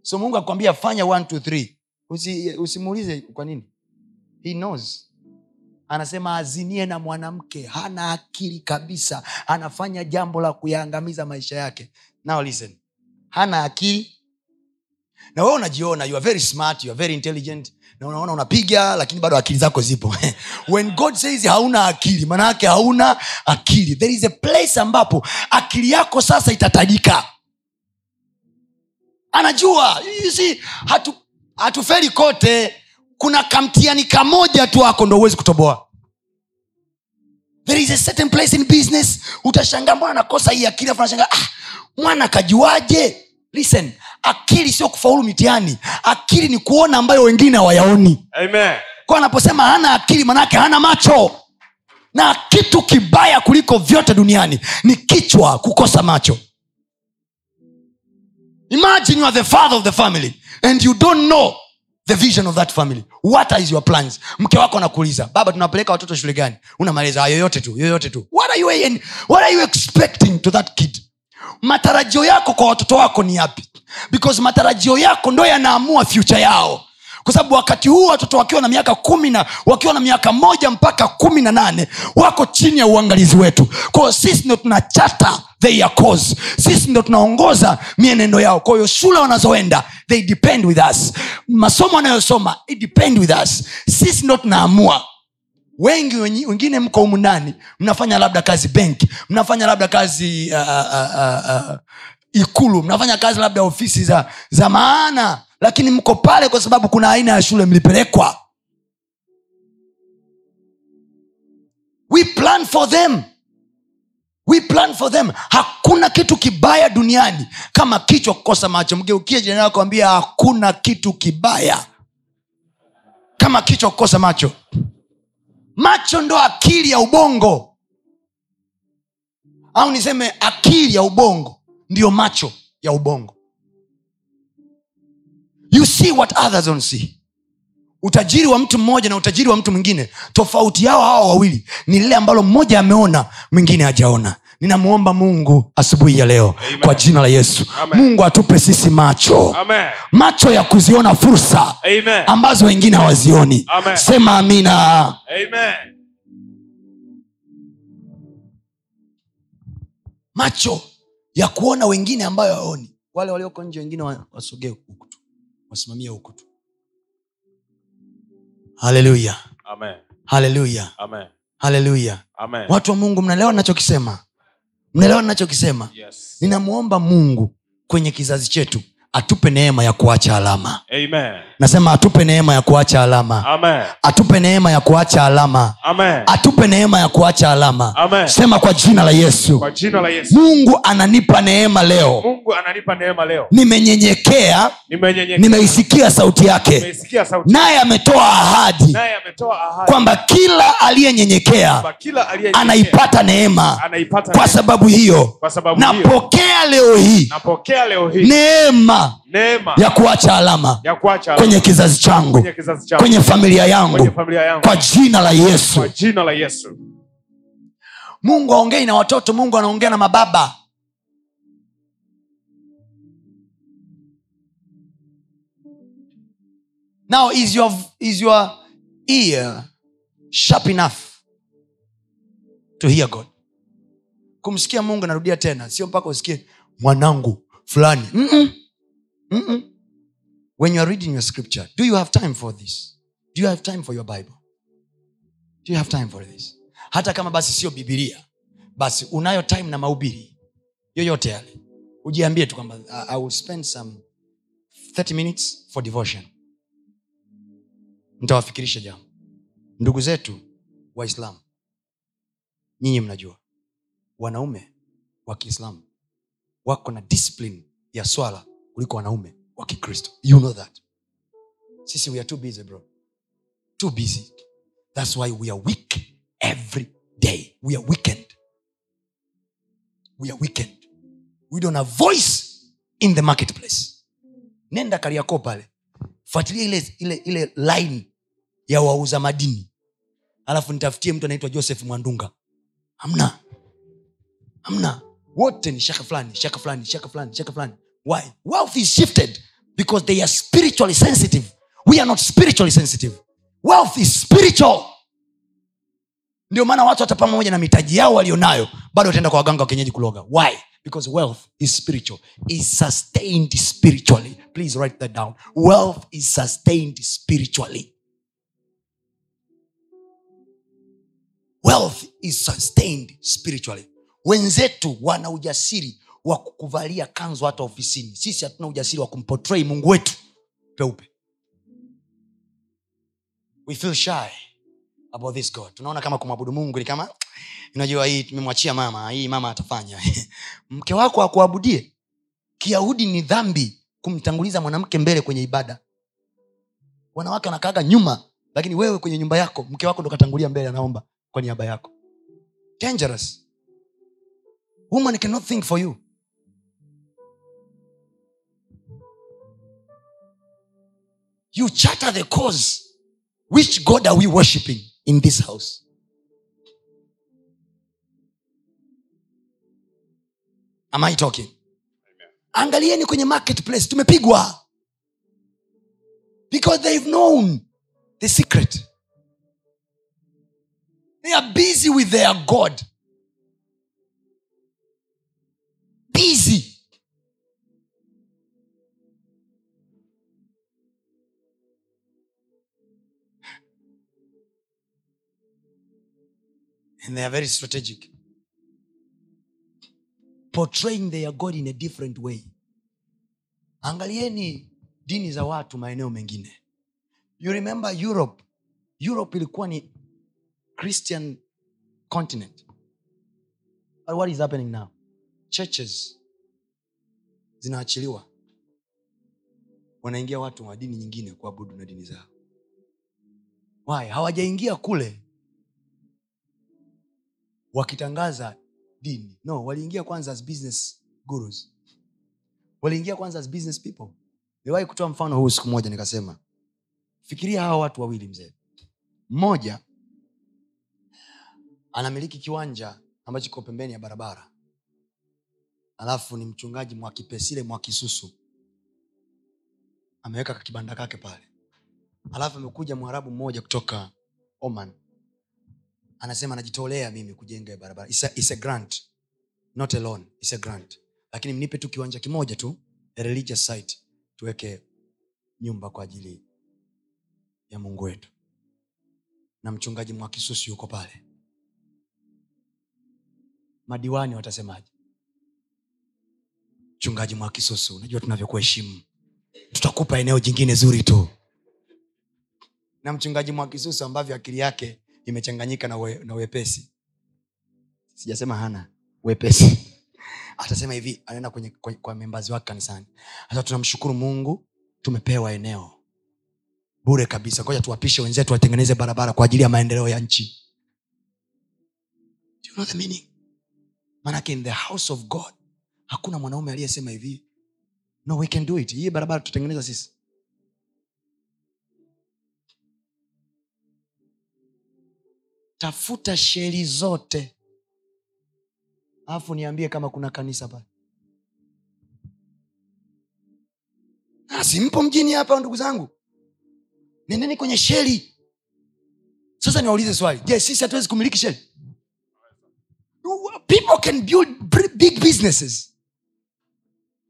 So mungu akwambia fanya usimuulize kwa nini. He knows anasema azinie na mwanamke hana akili kabisa anafanya jambo la kuyaangamiza maisha yake. Now listen. Hana akili. Na wewe unajiona you are very smart you are very intelligent. Na unaona unapiga lakini bado akili zako zipo. <laughs> When god says hauna akili maana yake hauna akili. There is a place ambapo akili yako sasa itatajika. Anajua You see, hatu hatuferi kote kuna kamtiani kamoja tu ako ndo huwezi kutoboa. There is a certain place in business utashangaa mbona nakosa hii akili afu ah, mwana kajuaje listen akili sio kufaulu mitihani. Akili ni kuona ambayo wengine hawayaoni. Kwa anaposema hana akili manaake hana macho. Na kitu kibaya kuliko vyote duniani ni kichwa kukosa macho. Imagine you are the father of the family and you don't know the vision of that family. What is your plans? Mke wako anakuuliza baba tunapeleka watoto shule gani? Unamaliza "Ah, yoyote tu yoyote tu. What are, you, what are you expecting to that kid? Matarajio yako kwa watoto wako ni yapi? Because matarajio yako ndo yanaamua future yao kwa sababu wakati huu watoto wakiwa na miaka kumi na wakiwa na miaka moja mpaka kumi na nane wako chini ya uangalizi wetu. Kwao sisi ndo tunachata their sisi ndo tunaongoza mienendo yao. Kwa hiyo shule wanazoenda they depend with us. Masomo wanayosoma it depend with us. Sisi ndo tunaamua. Wengi wengine mko humu ndani mnafanya labda kazi benki mnafanya labda kazi uh, uh, uh, uh, ikulu mnafanya kazi labda ofisi za za maana lakini mko pale kwa sababu kuna aina ya shule mlipelekwa. We plan for them. We plan for them. Hakuna kitu kibaya duniani kama kichwa kukosa macho. Mgeukie jirani yako ambia hakuna kitu kibaya kama kichwa kukosa macho. Macho ndo akili ya ubongo. Au niseme akili ya ubongo ndiyo macho ya ubongo you see what others don't see utajiri wa mtu mmoja na utajiri wa mtu mwingine tofauti yao hawa wawili ni lile ambalo mmoja ameona mwingine hajaona ninamwomba mungu asubuhi ya leo Amen. kwa jina la yesu Amen. mungu atupe sisi macho Amen. macho ya kuziona fursa Amen. ambazo wengine hawazioni Amen. sema amina Amen. macho ya kuona wengine ambayo hawaoni wale walioko nje wengine wasogee huku tu wasimamie huku tu. Haleluya haleluya haleluya watu wa mungu mnaelewa nachokisema mnaelewa nachokisema Yes. ninamwomba mungu kwenye kizazi chetu atupe neema ya kuacha alama. Amen. nasema atupe neema ya kuacha alama. Amen. atupe neema ya kuacha alama. Amen. atupe neema ya kuacha alama. Amen. sema kwa jina la yesu. Kwa jina la Yesu. mungu ananipa neema leo. Mungu leo. nimenyenyekea. Nimeisikia sauti yake. Naye ametoa ahadi ahadi. kwamba kila aliyenyenyekea kwamba kila aliye anaipata neema. Anaipata kwa sababu hiyo Kwa sababu hiyo. napokea leo hii. Napokea leo hii. Neema neema. ya kuacha alama ya kuacha kwenye kizazi changu kwenye kizazi changu. kwenye familia yangu familia yangu. kwa jina la kwa jina la Yesu. mungu aongei na watoto mungu anaongea na mababa. Now is your, is your ear sharp enough to hear god? Kumsikia mungu narudia tena. Sio mpaka usikie mwanangu fulani. Mm-mm. Mm-mm. when you are reading your scripture do you have time for this? Do you have time for your bible? Do you have time for this? Hata kama basi sio bibilia basi unayo time na mahubiri yoyote yale. Ujiambie tu kwamba I- will spend some 30 minutes for devotion. Ntawafikirisha jambo. Ndugu zetu waislamu nyinyi mnajua wanaume wa kiislamu wako na discipline ya swala kuliko wanaume wa kikristo. You know that. Sisi we are too busy bro. Too busy. That's why we are weak every day. We are weakened. We are weakened. We don't have voice in the marketplace. Nenda kariako pale. Fuatilia ile ile ile line ya wauza madini. Alafu nitafutie mtu anaitwa joseph mwandunga. Hamna. Hamna. Wote ni shaka fulani shaka fulani shaka fulani shaka fulani why? Wealth is shifted because they are spiritually sensitive. We are not spiritually sensitive. Wealth is spiritual. Ndio maana watu hata pamoja na mitaji yao walionayo bado wataenda kwa waganga wa kienyeji kuloga. Why? Because wealth is spiritual. Is sustained spiritually. Please write that down. Wealth is sustained spiritually. Wealth is sustained spiritually. Wenzetu wana ujasiri wa kukuvalia kanzu hata ofisini. Sisi hatuna ujasiri wa kumpotrei mungu wetu. Peupe. We feel shy about this god. Tunaona kama kumwabudu mungu ni kama unajua hii tumemwachia mama hii mama atafanya. <laughs> Mke wako akuabudie. Kiyahudi ni dhambi kumtanguliza mwanamke mbele kwenye ibada. Wanawake wanakaaga nyuma lakini wewe kwenye nyumba yako mke wako ndo katangulia mbele anaomba kwa niaba yako. Dangerous. Woman cannot think for you you charter the cause. Which god are we worshiping in this house? Am i talking? Angalieni kwenye marketplace tumepigwa. Because they've known the secret. They are busy with their god. Busy and they are very strategic. Portraying their god in a different way. Angalieni dini za watu maeneo mengine. You remember europe? Europe ilikuwa ni christian continent. But what is happening now? Churches zinaachiliwa. Wanaingia watu wa dini nyingine kuabudu na dini zao. Why? Hawajaingia kule wakitangaza dini. No waliingia kwanza as business gurus. Waliingia kwanza as business people. Niliwahi kutoa mfano huu siku moja nikasema fikiria hawa watu wawili mzee. Mmoja anamiliki kiwanja ambacho kiko pembeni ya barabara. Alafu ni mchungaji mwakipesile mwakisusu ameweka kibanda kake pale. Alafu amekuja mwarabu mmoja kutoka oman anasema najitolea mimi kujenga barabara. It's a, it's a grant. Not a it's a grant. Lakini mnipe tu kiwanja kimoja tu a religious site tuweke nyumba kwa ajili ya mungu wetu. Na mchungaji mwakisusi yuko pale. Madiwani watasemaje? Mchungaji mwakisusu unajua tunavyokuheshimu. Tutakupa eneo jingine zuri tu. Na mchungaji mwakisusu ambavyo akili yake imechanganyika na, we, na wepesi. Sijasema hana wepesi. <laughs> Atasema hivi anaenda kwenye, kwa membazi wake kanisani. Sasa tunamshukuru mungu tumepewa eneo. Bure kabisa. Ngoja tuwapishe wenzetu watengeneze barabara kwa ajili ya maendeleo ya nchi. Do you know the meaning? manake in the house of god hakuna mwanaume aliyesema hivi. No we can do it. Hii barabara tutengeneza sisi tafuta sheri zote. Alafu niambie kama kuna kanisa pale. Ah, simpo mjini hapa ndugu zangu? Nendeni kwenye sheri. Sasa niwaulize swali. Je sisi hatuwezi kumiliki sheri? People can build big businesses.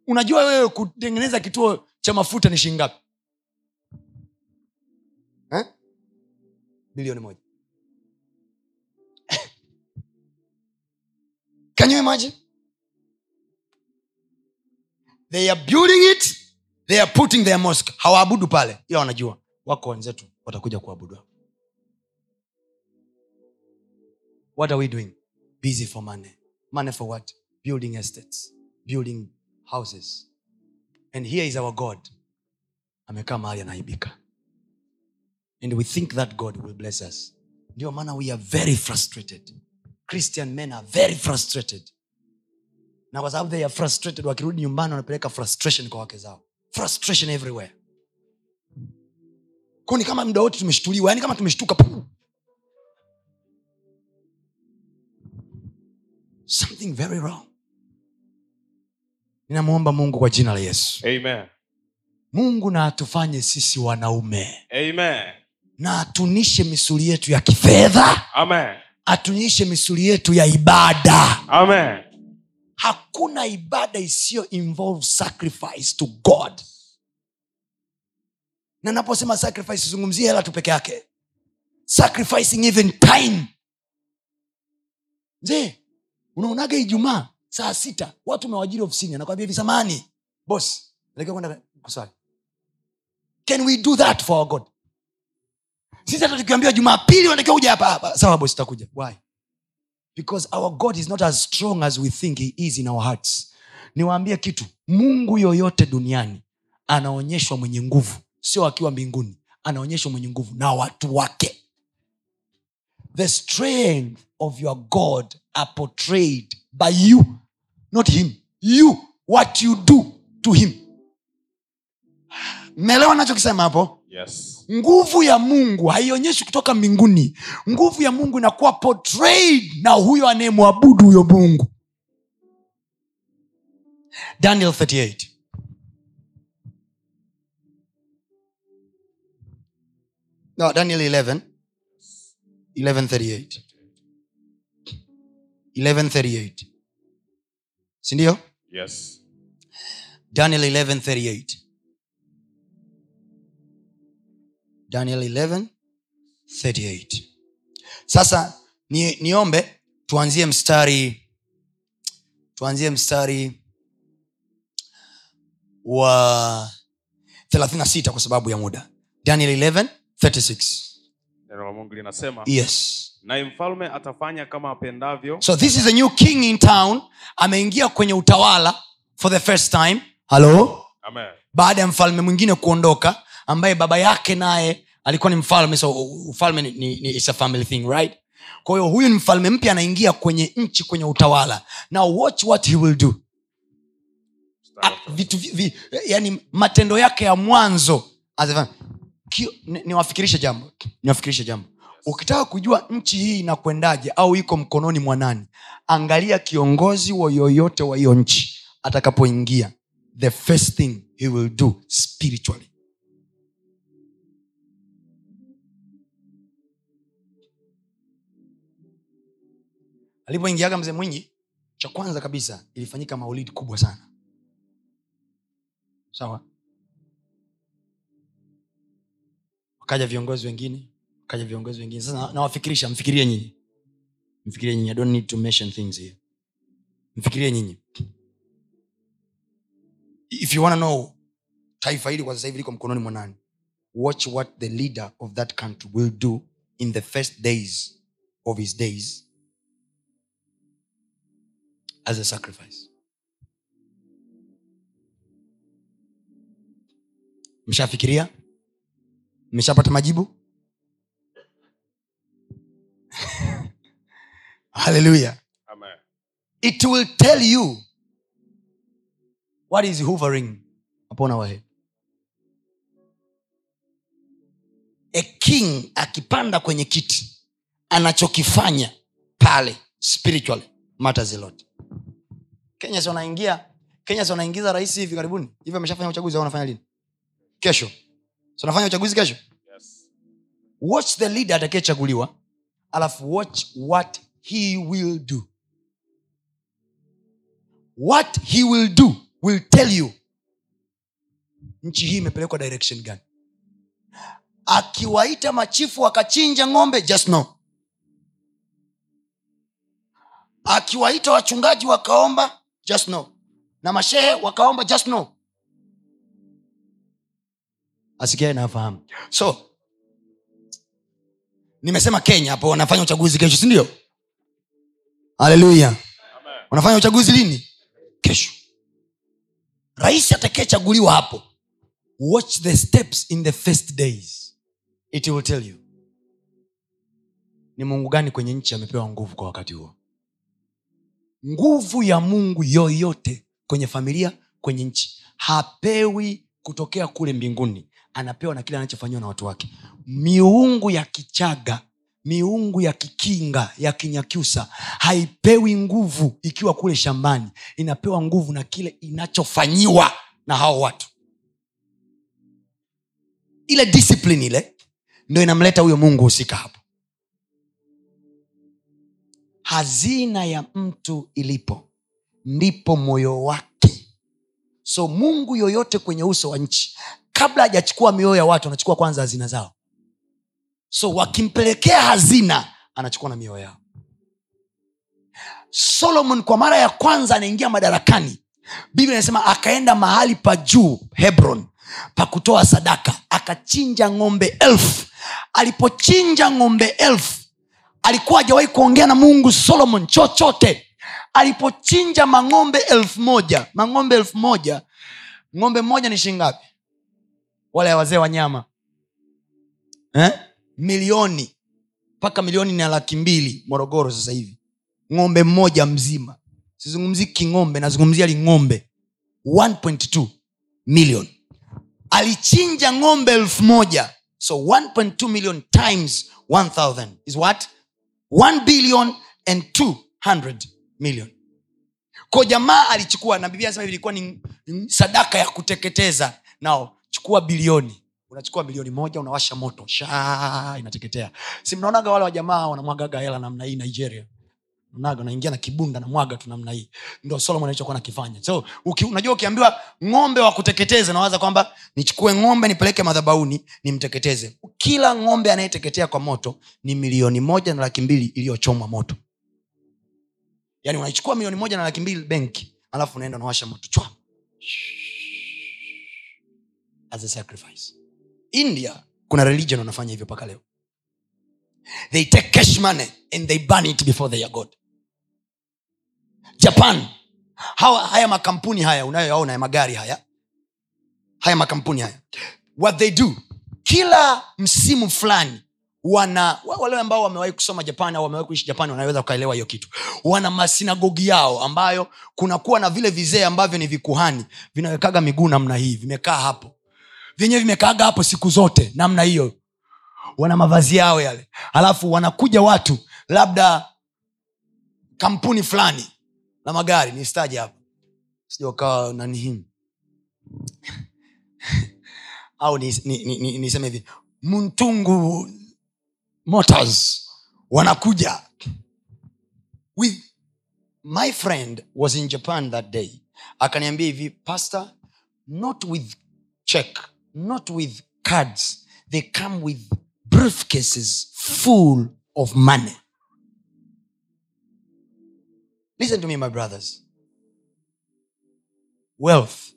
Unajua wewe kutengeneza kituo cha mafuta ni shingapi eh? bilioni moja can you imagine? They are building it they are putting their mosque. Hawaabudu pale. Ila wanajua. Wako wenzetu watakuja kuabudu what are we doing? Busy for money. Money for what? Building estates. Building houses. And here is our god. Amekaa mahali anaibika and we think that god will bless us. Ndio maana we are very frustrated christian men are very frustrated. Na kwa sababu they are frustrated wakirudi nyumbani wanapeleka frustration kwa wake zao. Frustration everywhere. Kwao ni kama muda wote tumeshtuliwa yani kama tumeshtuka something very wrong. Ninamwomba mungu kwa jina la yesu. Amen. mungu na atufanye sisi wanaume. Amen. na atunishe misuli yetu ya kifedha. Amen. Atunishe misuli yetu ya ibada. Amen. hakuna ibada isiyo involve sacrifice to god. Na naposema sacrifice sizungumzie hela tu peke yake. Sacrificing even time. Mzee unaonaga ijumaa saa sita watu umewajiri ofisini anakwambia hivi samani bos elekea kwenda kuswali can we do that for our god sisi hata tukiambiwa jumapili unatakiwa kuja hapa hapa. Sawa bosi takuja why? Because our god is not as strong as we think he is in our hearts. Niwaambie kitu. Mungu yoyote duniani anaonyeshwa mwenye nguvu. Sio akiwa mbinguni. Anaonyeshwa mwenye nguvu na watu wake. The strength of your god are portrayed by you not him. You what you do to him. Melewa nachokisema hapo Yes. nguvu ya mungu haionyeshi kutoka mbinguni. Nguvu ya mungu inakuwa portrayed na huyo anayemwabudu huyo mungu. Daniel 38 no, daniel 11 1138 1138 sindio Yes. daniel 1138 daniel 1138 sasa ni, niombe tuanzie mstari tuanzie mstari wa 36 kwa sababu ya muda. Daniel 1136 Neno la Mungu linasema yes. Naye mfalme atafanya kama apendavyo. So this is a new king in town. Ameingia kwenye utawala for the first time. Halo baada ya mfalme mwingine kuondoka ambaye baba yake naye alikuwa ni mfalme. So ufalme ni, ni, ni it's a family thing right? Kwa hiyo huyu ni mfalme mpya anaingia kwenye nchi kwenye utawala. Now watch what he will do. Mstari Ah, vitu vi, vi, yani matendo yake ya mwanzo niwafikirishe ni- jambo niwafikirishe jambo. Ukitaka kujua nchi hii inakwendaje au iko mkononi mwa nani angalia kiongozi wa yoyote wa hiyo nchi atakapoingia. The first thing he will do spiritually alipoingiaga mzee mwinyi cha kwanza kabisa ilifanyika maulidi kubwa sana. Sawa? Wakaja viongozi wengine wakaja viongozi wengine. Sasa na- nawafikirisha mfikirie nyinyi. Mfikirie nyinyi i don't need to mention things here. Mfikirie nyinyi. If you want to know taifa hili kwa sasa hivi liko mkononi mwa nani? Watch what the leader of that country will do in the first days of his days as a sacrifice. Mshafikiria mmeshapata majibu? <laughs> Haleluya it will tell you what is hovering upon our head. A king akipanda kwenye kiti anachokifanya pale spiritually matters a lot kenya si wanaingia kenya si wanaingiza rais hivi karibuni? Hivi ameshafanya uchaguzi au wanafanya lini? Kesho. Si wanafanya uchaguzi kesho? Yes. watch the leader atakayechaguliwa alafu watch what he will do. What he will do will tell you. Nchi hii imepelekwa direction gani? Akiwaita machifu akachinja ng'ombe just know akiwaita wachungaji wakaomba just know. Na mashehe wakaomba just asikiae nafahamu. So nimesema kenya hapo wanafanya uchaguzi kesho sindio haleluya wanafanya uchaguzi lini? Kesho. Rais atakayechaguliwa hapo watch the steps in the first days. It will tell you. Ni mungu gani kwenye nchi amepewa nguvu kwa wakati huo nguvu ya mungu yoyote kwenye familia kwenye nchi. Hapewi kutokea kule mbinguni. Anapewa na kile anachofanyiwa na watu wake. Miungu ya kichaga miungu ya kikinga ya kinyakyusa haipewi nguvu ikiwa kule shambani. Inapewa nguvu na kile inachofanyiwa na hao watu. Ile disiplini ile ndo inamleta huyo mungu husika hapo hazina ya mtu ilipo ndipo moyo wake. So mungu yoyote kwenye uso wa nchi kabla hajachukua mioyo ya watu anachukua kwanza hazina zao. So wakimpelekea hazina anachukua na mioyo yao. Solomon kwa mara ya kwanza anaingia madarakani. Biblia inasema akaenda mahali pa juu hebron pa kutoa sadaka. Akachinja ng'ombe elfu. Alipochinja ng'ombe elfu alikuwa hajawahi kuongea na mungu solomon chochote. Alipochinja mang'ombe elfu moja mang'ombe elfu moja ng'ombe mmoja ni shingapi wale wazee wa eh? milioni mpaka milioni na laki mbili morogoro sasa hivi. Ng'ombe mmoja mzima. Sizungumzii king'ombe nazungumzia ling'ombe. 1.2 million. Alichinja ng'ombe elfu moja. So 1.2 million times 1000 is what 1 billion and 200 million. Ko jamaa alichukua na biblia anasema ilikuwa ni ni sadaka ya kuteketeza. Nao chukua bilioni. Unachukua bilioni moja unawasha moto. Sha inateketea. Si mnaonaga wale wajamaa wanamwagaga hela namna hii nigeria naga unaingia na kibunda na mwaga tu namna hii. Ndo solomon alichokuwa nakifanya so uki, unajua ukiambiwa ng'ombe wa kuteketeza nawaza kwamba nichukue ng'ombe nipeleke madhabauni nimteketeze. Kila ng'ombe anayeteketea kwa moto ni milioni moja na laki mbili iliyochomwa moto. Yaani unaichukua milioni moja na laki mbili benki alafu unaenda unawasha moto. Chwa. As a sacrifice. India kuna religion wanafanya hivyo mpaka leo. They take cash money and they burn it before their god japan. Hawa, haya makampuni haya unayoyaona ya magari haya haya makampuni haya what they do kila msimu fulani wana wale ambao wamewahi kusoma japan au wamewahi kuishi japan wanaweza wakaelewa hiyo kitu. Wana masinagogi yao ambayo kunakuwa na vile vizee ambavyo ni vikuhani vinawekaga miguu namna hii vimekaa hapo. Vyenyewe vimekaaga hapo siku zote namna hiyo. Wana mavazi yao yale. Alafu wanakuja watu labda kampuni fulani la magari ni staji hapa sijakawa nanihim <laughs> au niseme ni, ni, ni, niseme hivi. Muntungu motors wanakuja. With my friend was in japan that day. Akaniambia hivi pastor not with check not with cards. They come with briefcases full of money listen to me my brothers. Wealth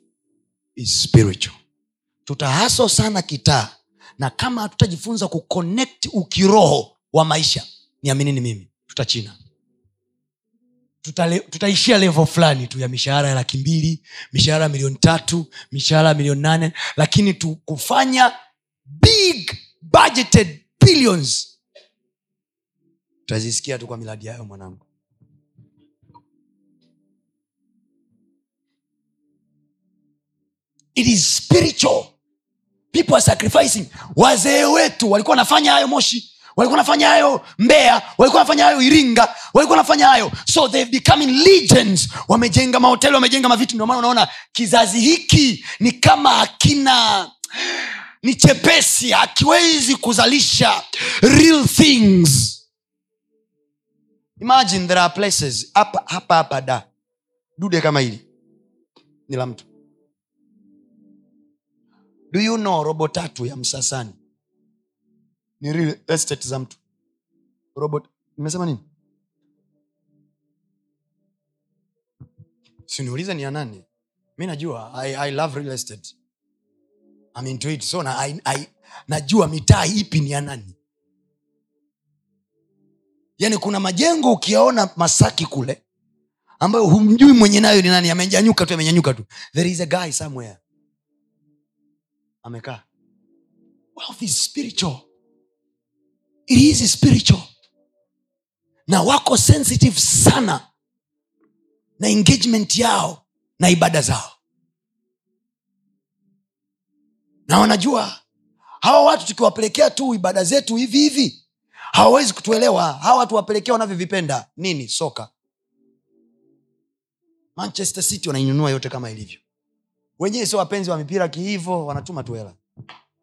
is spiritual. Tutahaso sana kitaa na kama hatutajifunza kuconnect ukiroho wa maisha niaminini mimi tutachina. Tutaishia levo fulani tu ya mishahara ya laki mbili mishahara ya milioni tatu mishahara ya milioni nane lakini tu kufanya big budgeted billions. Tutazisikia tu kwa miladi yayo mwanangu it is spiritual. People are sacrificing. Wazee wetu walikuwa wanafanya hayo moshi walikuwa wanafanya hayo mbea walikuwa wanafanya hayo iringa walikuwa wanafanya hayo. So they've becoming legends wamejenga mahoteli wamejenga mavitu. Ndio maana unaona kizazi hiki ni kama hakina ni chepesi hakiwezi kuzalisha real things. Imagine there are places hapa hapa hapa da. Dude kama hili. Ni la mtu do you know robo tatu ya msasani? Ni real estate za mtu. Robo nimesema nini? Siniulize ni ya mi najua I, i love real estate. I'm into it. So na, I, I, najua mitaa ipi ni ya yaani kuna majengo ukiyaona masaki kule ambayo humjui mwenye nayo ni nani. Amenyanyuka tu amenyanyuka tu. There is a guy somewhere amekaa. Wealth is spiritual. It is spiritual. Na wako sensitive sana na engagement yao na ibada zao. Na wanajua hawa watu tukiwapelekea tu ibada zetu hivi hivi hawawezi kutuelewa. Hawa watu wapelekea wanavyovipenda. Nini? Soka. Manchester city wanainunua yote kama ilivyo wenyewe sio wapenzi wa mipira kihivo wanatuma tu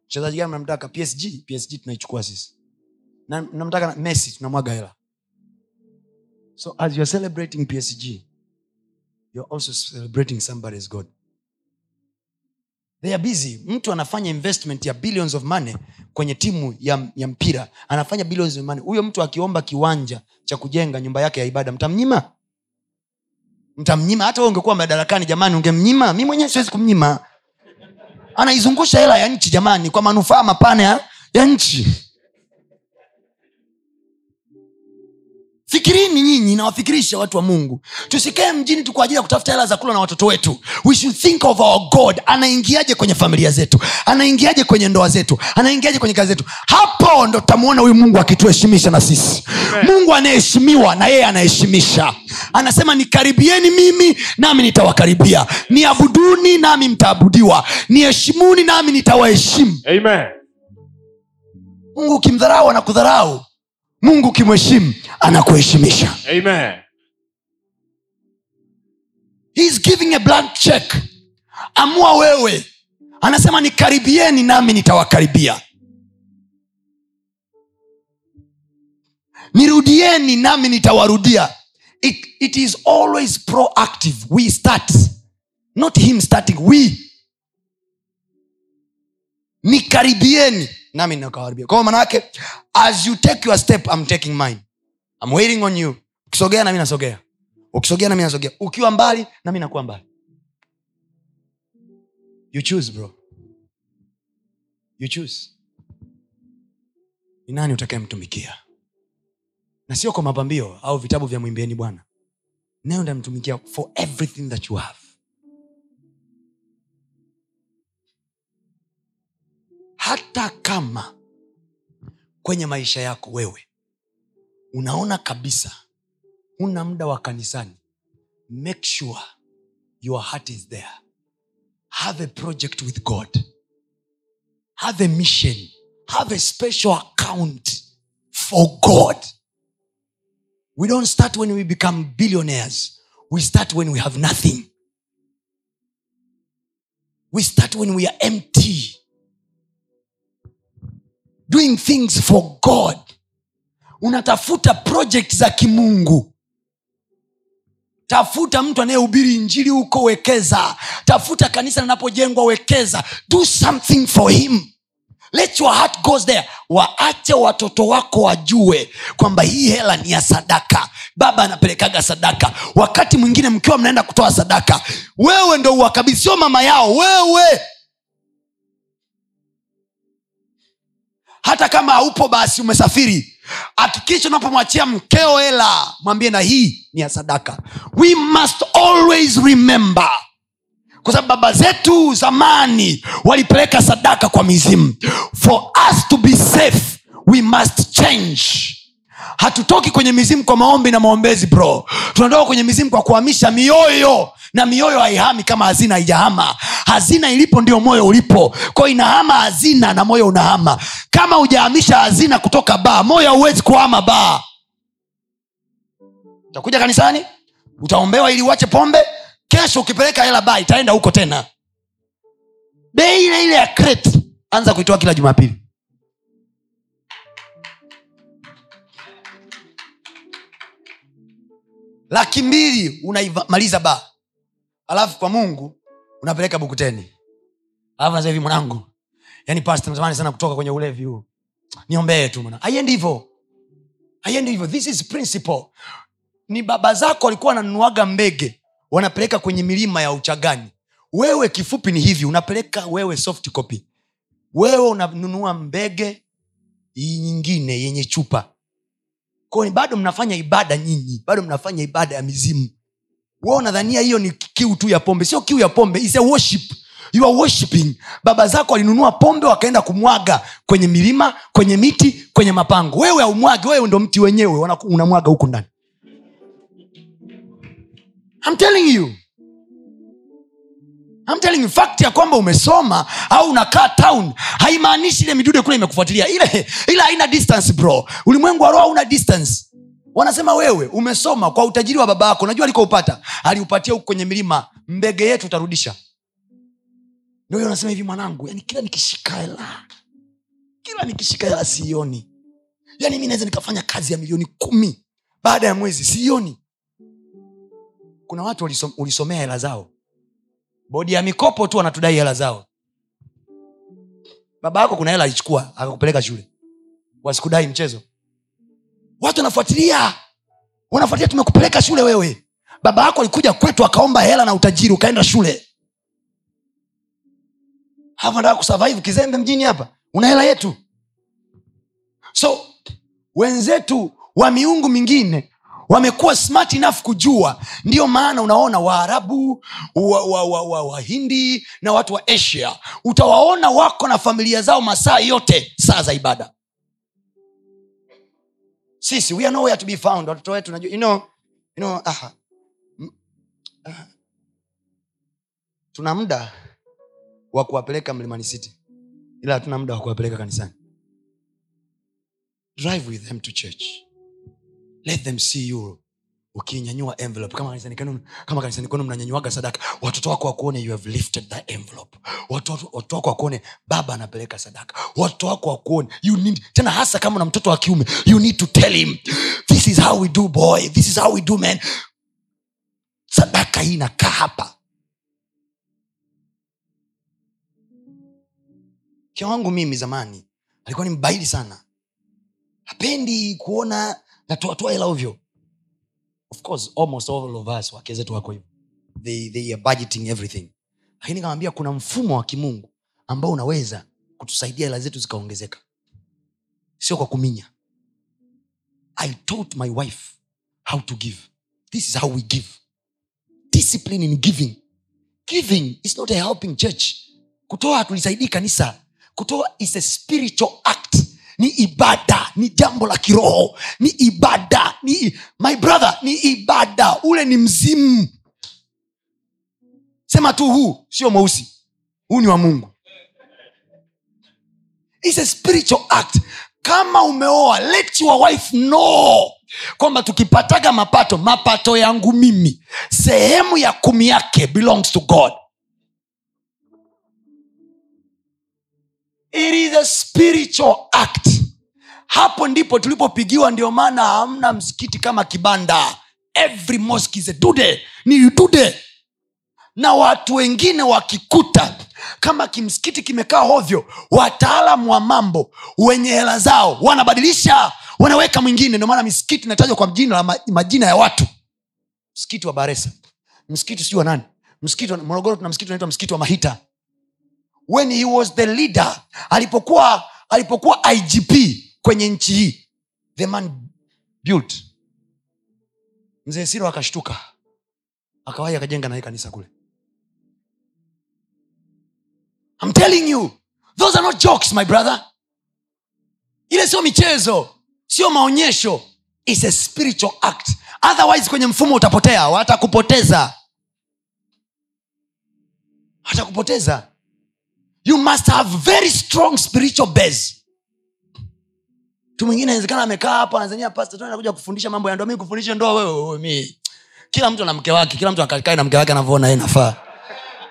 mchezaji gani mnamtaka? Psg psg tunaichukua sisi. Na mnamtaka na- messi tunamwaga hela. So as youare celebrating psg youare also celebrating somebody's god. They are busy. Mtu anafanya investment ya billions of money kwenye timu ya, ya mpira. Anafanya billions of money. Huyo mtu akiomba kiwanja cha kujenga nyumba yake ya ibada mtamnyima mtamnyima? Hata ungekuwa madarakani jamani ungemnyima? Mi mwenyewe siwezi kumnyima. Anaizungusha hela ya nchi jamani kwa manufaa mapana ya, ya nchi fikirini nyinyi nawafikirisha watu wa mungu. Tusikae mjini tu kwa ajili ya kutafuta hela za kula na watoto wetu. We should think of our god. Anaingiaje kwenye familia zetu? Anaingiaje kwenye ndoa zetu? Anaingiaje kwenye kazi zetu? Hapo ndo tutamwona huyu mungu akituheshimisha na sisi. Mungu anayeheshimiwa na yeye anaheshimisha. Anasema nikaribieni mimi nami nitawakaribia. Niabuduni nami mtaabudiwa. Niheshimuni nami nitawaheshimu. Mungu ukimdharau anakudharau mungu ukimheshimu anakuheshimisha. He's giving a blank check. Amua wewe. Anasema nikaribieni nami nitawakaribia. Nirudieni nami nitawarudia. It, it is always proactive. We start. Not him starting. We. Nikaribieni nami nakawaribia kwao manaake as you take your step I'm taking mine. I'm waiting on you. Ukisogea nami nasogea. Ukisogea nami nasogea. Ukiwa mbali nami nakuwa mbali. You choose bro. You choose. Ni nani utakayemtumikia? Na sio kwa mapambio au vitabu vya mwimbieni bwana. Nayo ndamtumikia for everything that you have hata kama kwenye maisha yako wewe unaona kabisa huna muda wa kanisani make sure your heart is there. Have a project with god. Have a mission. Have a special account for god. We don't start when we become billionaires. We start when we have nothing. We start when we are empty doing things for god. Unatafuta project za kimungu. Tafuta mtu anayehubiri injili huko wekeza. Tafuta kanisa linapojengwa wekeza. Do something for him. Let your heart goes there. Waache watoto wako wajue kwamba hii hela ni ya sadaka. Baba anapelekaga sadaka. Wakati mwingine mkiwa mnaenda kutoa sadaka wewe ndo uwakabidhi. Sio mama yao wewe hata kama haupo basi umesafiri hakikisha unapomwachia mkeo hela mwambie na hii ni ya sadaka. We must always remember. Kwa sababu baba zetu zamani walipeleka sadaka kwa mizimu. For us to be safe we must change hatutoki kwenye mizimu kwa maombi na maombezi bro. Tunatoka kwenye mizimu kwa kuhamisha mioyo na mioyo haihami kama hazina haijahama. Hazina ilipo ndio moyo ulipo. Kwao inahama hazina na moyo unahama. Kama hujahamisha hazina kutoka baa moyo hauwezi kuhama baa. Utakuja kanisani utaombewa ili uache pombe kesho ukipeleka hela baa itaenda huko tena. Bei ile ile ya kret anza kuitoa kila jumapili laki mbili unaimaliza ba. Alafu kwa mungu unapeleka bukuteni. Alafu nasema mwanangu yani pasta natamani sana kutoka kwenye ulevi huu. Niombee tu mwana. Aiendi hivo aiendi hivo this is principle. Ni baba zako walikuwa wananunuaga mbege wanapeleka kwenye milima ya uchagani. Wewe kifupi ni hivi unapeleka wewe soft copy. Wewe unanunua mbege nyingine yenye chupa kwao bado mnafanya ibada nyinyi bado mnafanya ibada ya mizimu. Wewe unadhania hiyo ni kiu tu ya pombe sio kiu ya pombe is a worship. You are worshiping. Baba zako walinunua pombe wakaenda kumwaga kwenye milima kwenye miti kwenye mapango. Wewe haumwagi wewe ndo mti wenyewe unamwaga huku ndani. I'm telling you I'm telling you, fact ya kwamba umesoma au unakaa town haimaanishi ile midude kule imekufuatilia. Ile ile haina distance bro. Ulimwengu wa roho hauna distance. Wanasema wewe umesoma kwa utajiri wa baba yako. Najua alikoupata? Aliupatia huku kwenye milima. Mbege yetu utarudisha. Ndio anasema hivi mwanangu. Yani kila nikishika hela kila nikishika hela sioni. Yani mi naweza nikafanya kazi ya milioni kumi baada ya mwezi sioni. Kuna watu ulisomea hela zao bodi ya mikopo tu wanatudai hela zao. Baba yako kuna hela alichukua akakupeleka shule. Wasikudai mchezo. Watu wanafuatilia. Wanafuatilia tumekupeleka shule wewe. Baba yako alikuja kwetu akaomba hela na utajiri ukaenda shule. Hapa nataka kusurvive kizembe mjini hapa. Una hela yetu. So wenzetu wa miungu mingine wamekuwa smart enough kujua. Ndio maana unaona waarabu wahindi wa, wa, wa, wahindi na watu wa asia. Utawaona wako na familia zao masaa yote saa za ibada. Sisi we are to be found. Watoto wetu najua you know, you know, aha. Aha. tuna muda wa kuwapeleka mlimani city. Ila hatuna muda wa kuwapeleka kanisani. Drive with them to church let them see you ukinyanyua envelope. Kama kanisani kwenu kama kanisani kwenu mnanyanyuaga sadaka watoto wako wakuone you have lifted that envelope. Watoto wako wakuone baba anapeleka sadaka. Watoto wako wakuone you need tena hasa kama na mtoto wa kiume you need to tell him this is how we do boy. This is how we do man. Sadaka hii inakaa hapa. Mke wangu mimi zamani alikuwa ni mbaili sana. Hapendi kuona lakini kamwambia kuna mfumo wa kimungu ambao unaweza kutusaidia hela zetu zikaongezeka. Sio kwa kuminya. I taught my wife how to give. This is how we give. Discipline in giving. Giving is not a helping church. Kutoa hatulisaidii kanisa. Kutoa is a spiritual act ni ibada ni jambo la kiroho. Ni ibada ni my brother ni ibada. Ule ni mzimu. Sema tu huu sio mweusi. Huu ni wa mungu. It's a spiritual act. Kama umeoa let your wife know kwamba tukipataga mapato mapato yangu mimi sehemu ya kumi yake belongs to god it is a spiritual act. Hapo ndipo tulipopigiwa ndio maana hamna msikiti kama kibanda. Every mosque is a dude. Ni dude. Na watu wengine wakikuta kama kimsikiti kimekaa hovyo wataalamu wa mambo wenye hela zao wanabadilisha wanaweka mwingine. Ndio maana misikiti inatajwa kwa jina la majina ya watu. Msikiti wa baresa. Msikiti sijui wa nani. Msikiti wa morogoro tuna msikiti unaitwa msikiti wa mahita when he was the leader alipokuwa alipokuwa igp kwenye nchi hii the man built. Mzee siro akashtuka. Akawahi akajenga naye kanisa kule. I'm telling you those are not jokes my brother. Ile sio michezo sio maonyesho. Is a spiritual act. Otherwise kwenye mfumo utapotea watakupoteza. Watakupoteza you must have very strong spiritual base. Mwingine inawezekana amekaa hapo anazania anakuja kufundisha mambo ya ndoa. Mi kufundisha ndoa wewe mi kila mtu ana mke wake kila mtu akakae na mke wake anavyoona yeye nafaa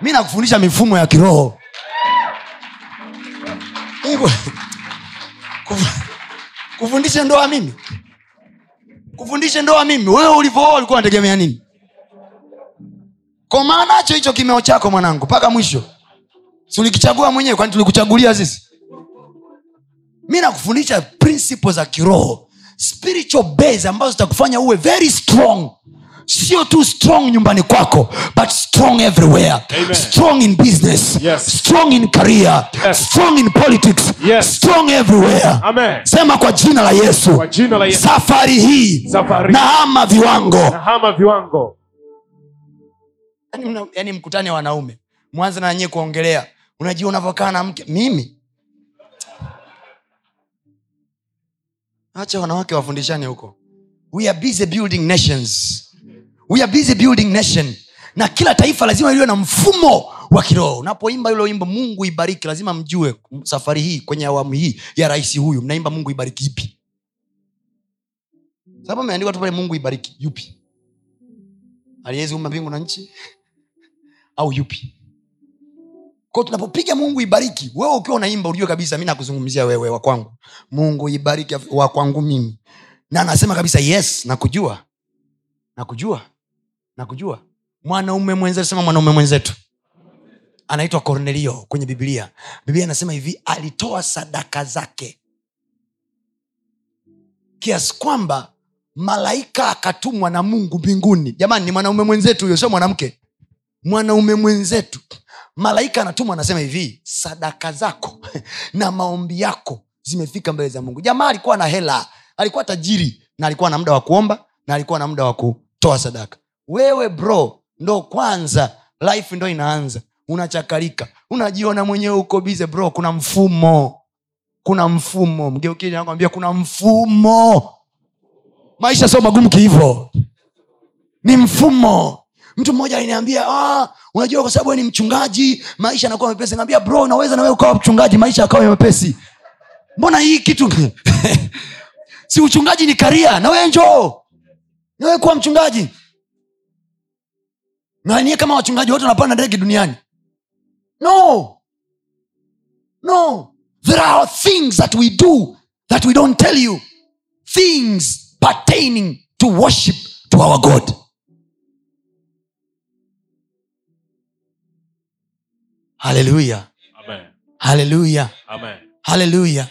mi nakufundisha mifumo ya kiroho. Kufundisha ndoa mimi. Kufundisha ndoa mimi. Wewe ulivyooa ulikuwa unategemea nini? Komaa nacho hicho kimeo chako mwanangu mpaka mwisho si ulikichagua mwenyewe kwani tulikuchagulia sisi mi nakufundisha principle za kiroho spiritual base ambazo zitakufanya uwe very strong sio tu strong nyumbani kwako but strong everywhere Amen. strong in business Yes. strong in career Yes. strong in politics Yes. strong everywhere Amen. sema kwa jina la yesu Kwa jina la Yesu. safari hii Safari. nahama viwango Nahama viwango. yani, yani mkutani wanaume mwanze na nyie kuongelea unajua unavyokaa na mke? Mimi? Acha wanawake wafundishane huko. We are busy building nations. We are busy building nation. Na kila taifa lazima liwe na mfumo wa kiroho. Unapoimba yule wimbo mungu ibariki. Lazima mjue safari hii kwenye awamu hii ya rais huyu. Mnaimba mungu ibariki ipi? Sababu ameandikwa tu pale mungu ibariki. Yupi? Aliyeziumba mbingu na nchi? Au yupi tunapopiga mungu ibariki wewe ukiwa unaimba ujue kabisa mi nakuzungumzia wewe wakwangu mungu ibariki wakwangu mimi. Na anasema kabisa yes nakujua. Nakujua. Nakujua. Mwanaume mwenzetu sema mwanaume mwenzetu. Anaitwa kornelio kwenye biblia. Biblia anasema hivi alitoa sadaka zake. Kiasi kwamba malaika akatumwa na mungu mbinguni. Jamani ni mwanaume mwenzetu huyo sio mwanamke. Mwanaume mwenzetu malaika anatumwa anasema hivi sadaka zako <laughs> na maombi yako zimefika mbele za mungu. Jamaa alikuwa na hela alikuwa tajiri na alikuwa na muda wa kuomba na alikuwa na muda wa kutoa sadaka. Wewe bro ndo kwanza life ndo inaanza unachakarika unajiona mwenyewe uko bize bro kuna mfumo kuna mfumo. Mgeukiambia kuna mfumo. Maisha sio magumu kihivo ni mfumo mtu mmoja aliniambia ah, unajua kwa sababu ni mchungaji maisha yanakuwa mepesi. Naambia bro unaweza nawe ukawa mchungaji maisha yakawa mepesi. Mbona hii kitu? <laughs> Si uchungaji ni karia nawe njoo nawe kuwa mchungaji. Nanie kama wachungaji wote wanapanda ndege duniani. No no there are things that we do that we don't tell you things pertaining to worship to our god haleluya haleluya haleluya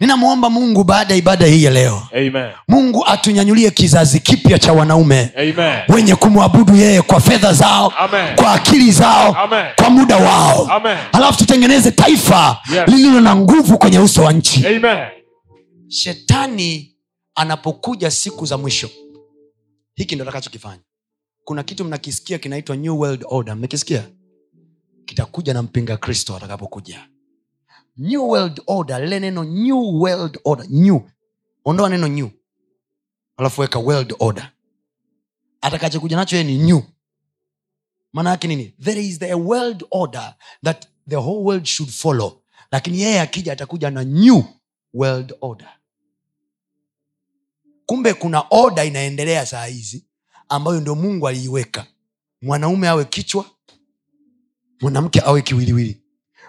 ninamwomba mungu baada ya ibada hii ya leo Amen. mungu atunyanyulie kizazi kipya cha wanaume Amen. wenye kumwabudu yeye kwa fedha zao Amen. kwa akili zao Amen. kwa muda wao Amen. halafu tutengeneze taifa Yes. lililo na nguvu kwenye uso wa nchi Amen. shetani anapokuja siku za mwisho hiki ndo atakachokifanya kuna kitu mnakisikia kinaitwa new world order mmekisikia kitakuja na mpinga kristo atakapokuja. New world order lile neno new world order new. Ondoa neno new. Alafu weka world order. Atakachokuja nacho ni new. Maana yake nini? There is the world order that the whole world should follow. Lakini yeye akija atakuja na new world order. Kumbe kuna oda inaendelea saa hizi ambayo ndio mungu aliiweka. Mwanaume awe kichwa mwanamke awe kiwiliwili.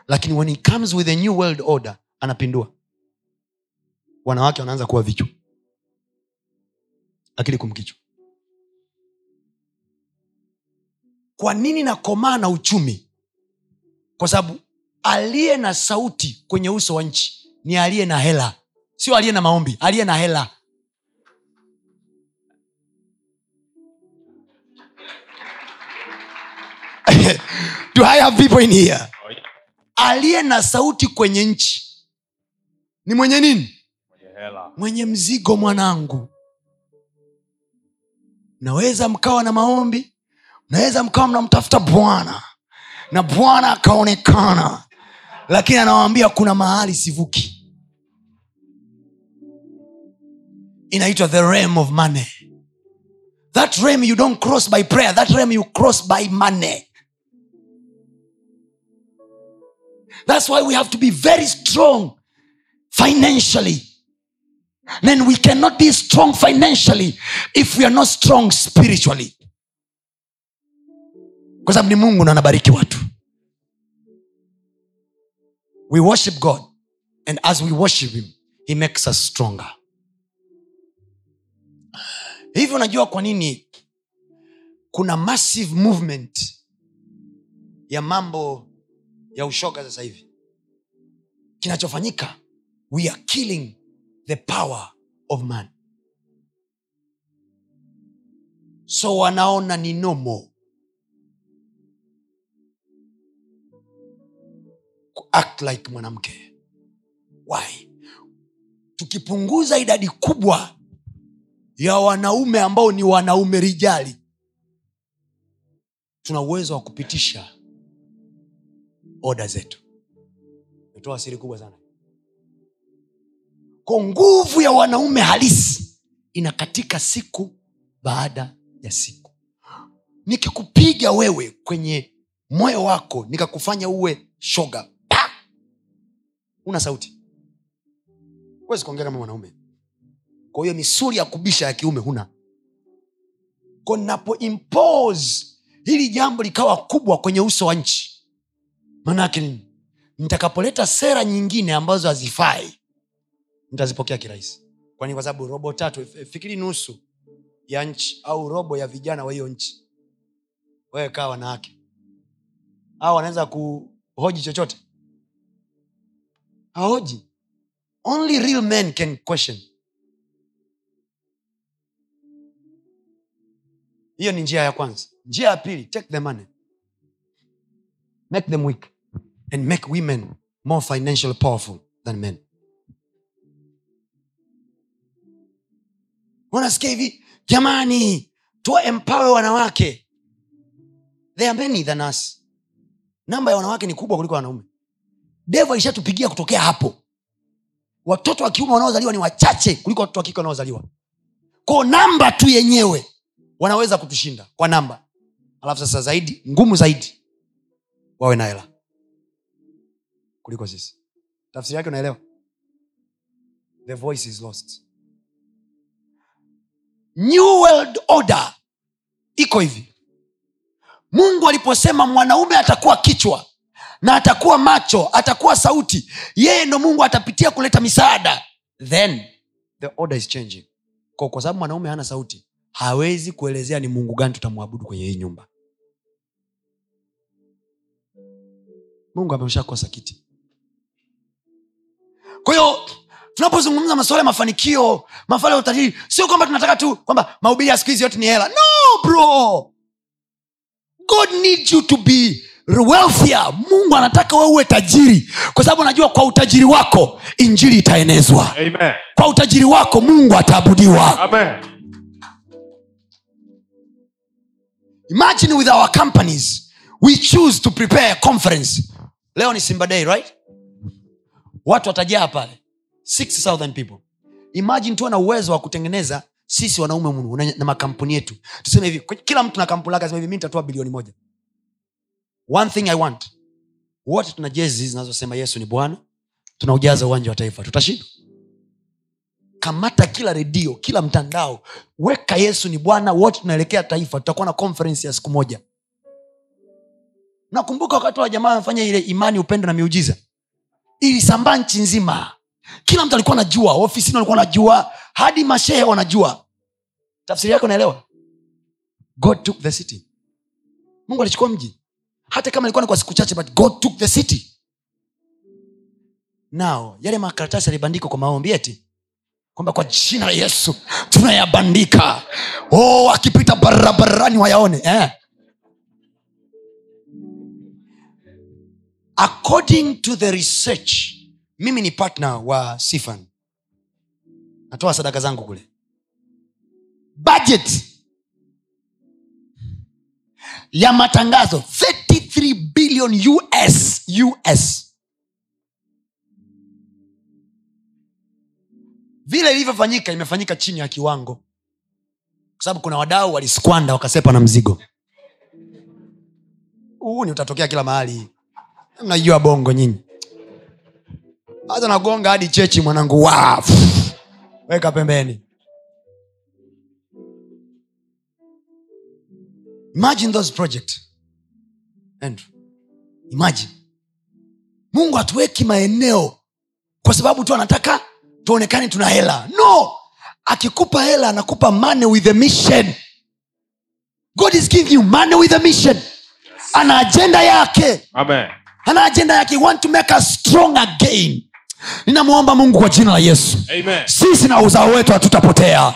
Lakini when he comes with a new world order anapindua. Wanawake wanaanza kuwa vichwa. Akili kumkichwa kwa nini nakomaa na uchumi? Kwa sababu aliye na sauti kwenye uso wa nchi ni aliye na hela. Sio aliye na maombi aliye na hela <laughs> do i have people in here? Oh, yeah. aliye na sauti kwenye nchi ni mwenye nini? Mwenye hela. mwenye mzigo mwanangu. Naweza mkawa na maombi naweza mkawa mnamtafuta bwana na bwana akaonekana lakini anawambia kuna mahali sivuki. Inaitwa the realm of money. That realm you don't cross by prayer that realm you cross by money that's why we have to be very strong financially. Then we cannot be strong financially if we are not strong spiritually. Kwa sababu ni mungu na anabariki watu. We worship god and as we worship him he makes us stronger. Hivyo unajua kwa nini kuna massive movement ya mambo ya ushoga sasa hivi. Kinachofanyika we are killing the power of man. So wanaona ni nomo. Act like mwanamke. Why? Tukipunguza idadi kubwa ya wanaume ambao ni wanaume rijali tuna uwezo wa kupitisha oda zetu. Natoa siri kubwa sana. Ko nguvu ya wanaume halisi inakatika siku baada ya siku. Nikikupiga wewe kwenye moyo wako nikakufanya uwe shoga una sauti. Huwezi kuongea kama mwanaume. Kwa hiyo misuli ya kubisha ya kiume huna. Ko napo impose hili jambo likawa kubwa kwenye uso wa nchi maanaake nini? Nitakapoleta sera nyingine ambazo hazifai nitazipokea kirahisi. Kwani kwa sababu robo tatu fikiri nusu ya nchi au robo ya vijana wa hiyo nchi. Wewe kaa wanawake. Au wanaweza kuhoji chochote? Hahoji only real men can question. Hiyo ni njia ya kwanza. Njia ya pili take the money make them weak and make women more financially powerful than men. Unasikia hivi? Jamani tuwa empower wanawake. They are many than us. Namba ya wanawake ni kubwa kuliko wanaume. Devo alishatupigia kutokea hapo. Watoto wa kiume wanaozaliwa ni wachache kuliko watoto wa kike wanaozaliwa. Ko namba tu yenyewe wanaweza kutushinda kwa namba alafu sasa zaidi ngumu zaidi wawe na hela. Kuliko sisi. Tafsiri yake unaelewa? The voice is lost. New world order. Iko hivi. Mungu aliposema mwanaume atakuwa kichwa na atakuwa macho atakuwa sauti yeye ndo mungu atapitia kuleta misaada. Then the order is changing. Kwa, sababu mwanaume hana sauti hawezi kuelezea ni mungu gani tutamwabudu kwenye hii nyumba mungu ameshakosa kiti. Kwa hiyo tunapozungumza masuala ya mafanikio masuala ya utajiri sio kwamba tunataka tu kwamba mahubiri ya siku hizi yote ni hela. No bro. God needs you to be wealthier. Mungu anataka we uwe tajiri kwa sababu anajua kwa utajiri wako injili itaenezwa. Amen. kwa utajiri wako mungu ataabudiwa. Amen. imagine with our companies we choose to prepare a conference leo ni simba day right? Watu watajaa pale. 6000 people. Imagine tuwe na uwezo wa kutengeneza sisi wanaume munu na, na makampuni yetu. Tuseme hivi kila mtu na kampuni lake hivi mi nitatoa bilioni moja. One thing i want. Wote tuna jezi zinazosema yesu ni bwana. Tunaujaza uwanja wa taifa. Tutashinda. Kamata kila redio kila mtandao. Weka yesu ni bwana. Wote tunaelekea taifa. Tutakuwa na conference ya siku moja nakumbuka wakati wa jamaa wamefanya ile imani upendo na miujiza. Ilisambaa nchi nzima. Kila mtu alikuwa anajua ofisini walikuwa wanajua hadi mashehe wanajua. Tafsiri yake unaelewa god took the city. Mungu alichukua mji. Hata kama ilikuwa ni kwa siku chache but god took the city. Nao yale makaratasi yalibandikwa kwa maombi eti kwamba kwa jina la yesu tunayabandika. Oh, akipita barabarani wayaone eh. According to the research mimi ni partner wa sifan. Natoa sadaka zangu kule. Budget ya matangazo 33 billion us us vile ilivyofanyika imefanyika chini ya kiwango. Kwa sababu kuna wadau waliskwanda wakasepa na mzigo. Huu ni utatokea kila mahali mnajua bongo nyinyi. Hata nagonga hadi chechi mwanangu. Wa weka pembeni. Imagine those project Andrew, imagine. Mungu hatuweki maeneo kwa sababu tu anataka tuonekane tuna hela. No! Akikupa hela anakupa money with a mission. God is giving you money with a mission. Ana ajenda yake. Amen. Ana ajenda yake. Want to make us strong again. Ninamwomba mungu kwa jina la yesu. Amen. sisi na uzao wetu hatutapotea.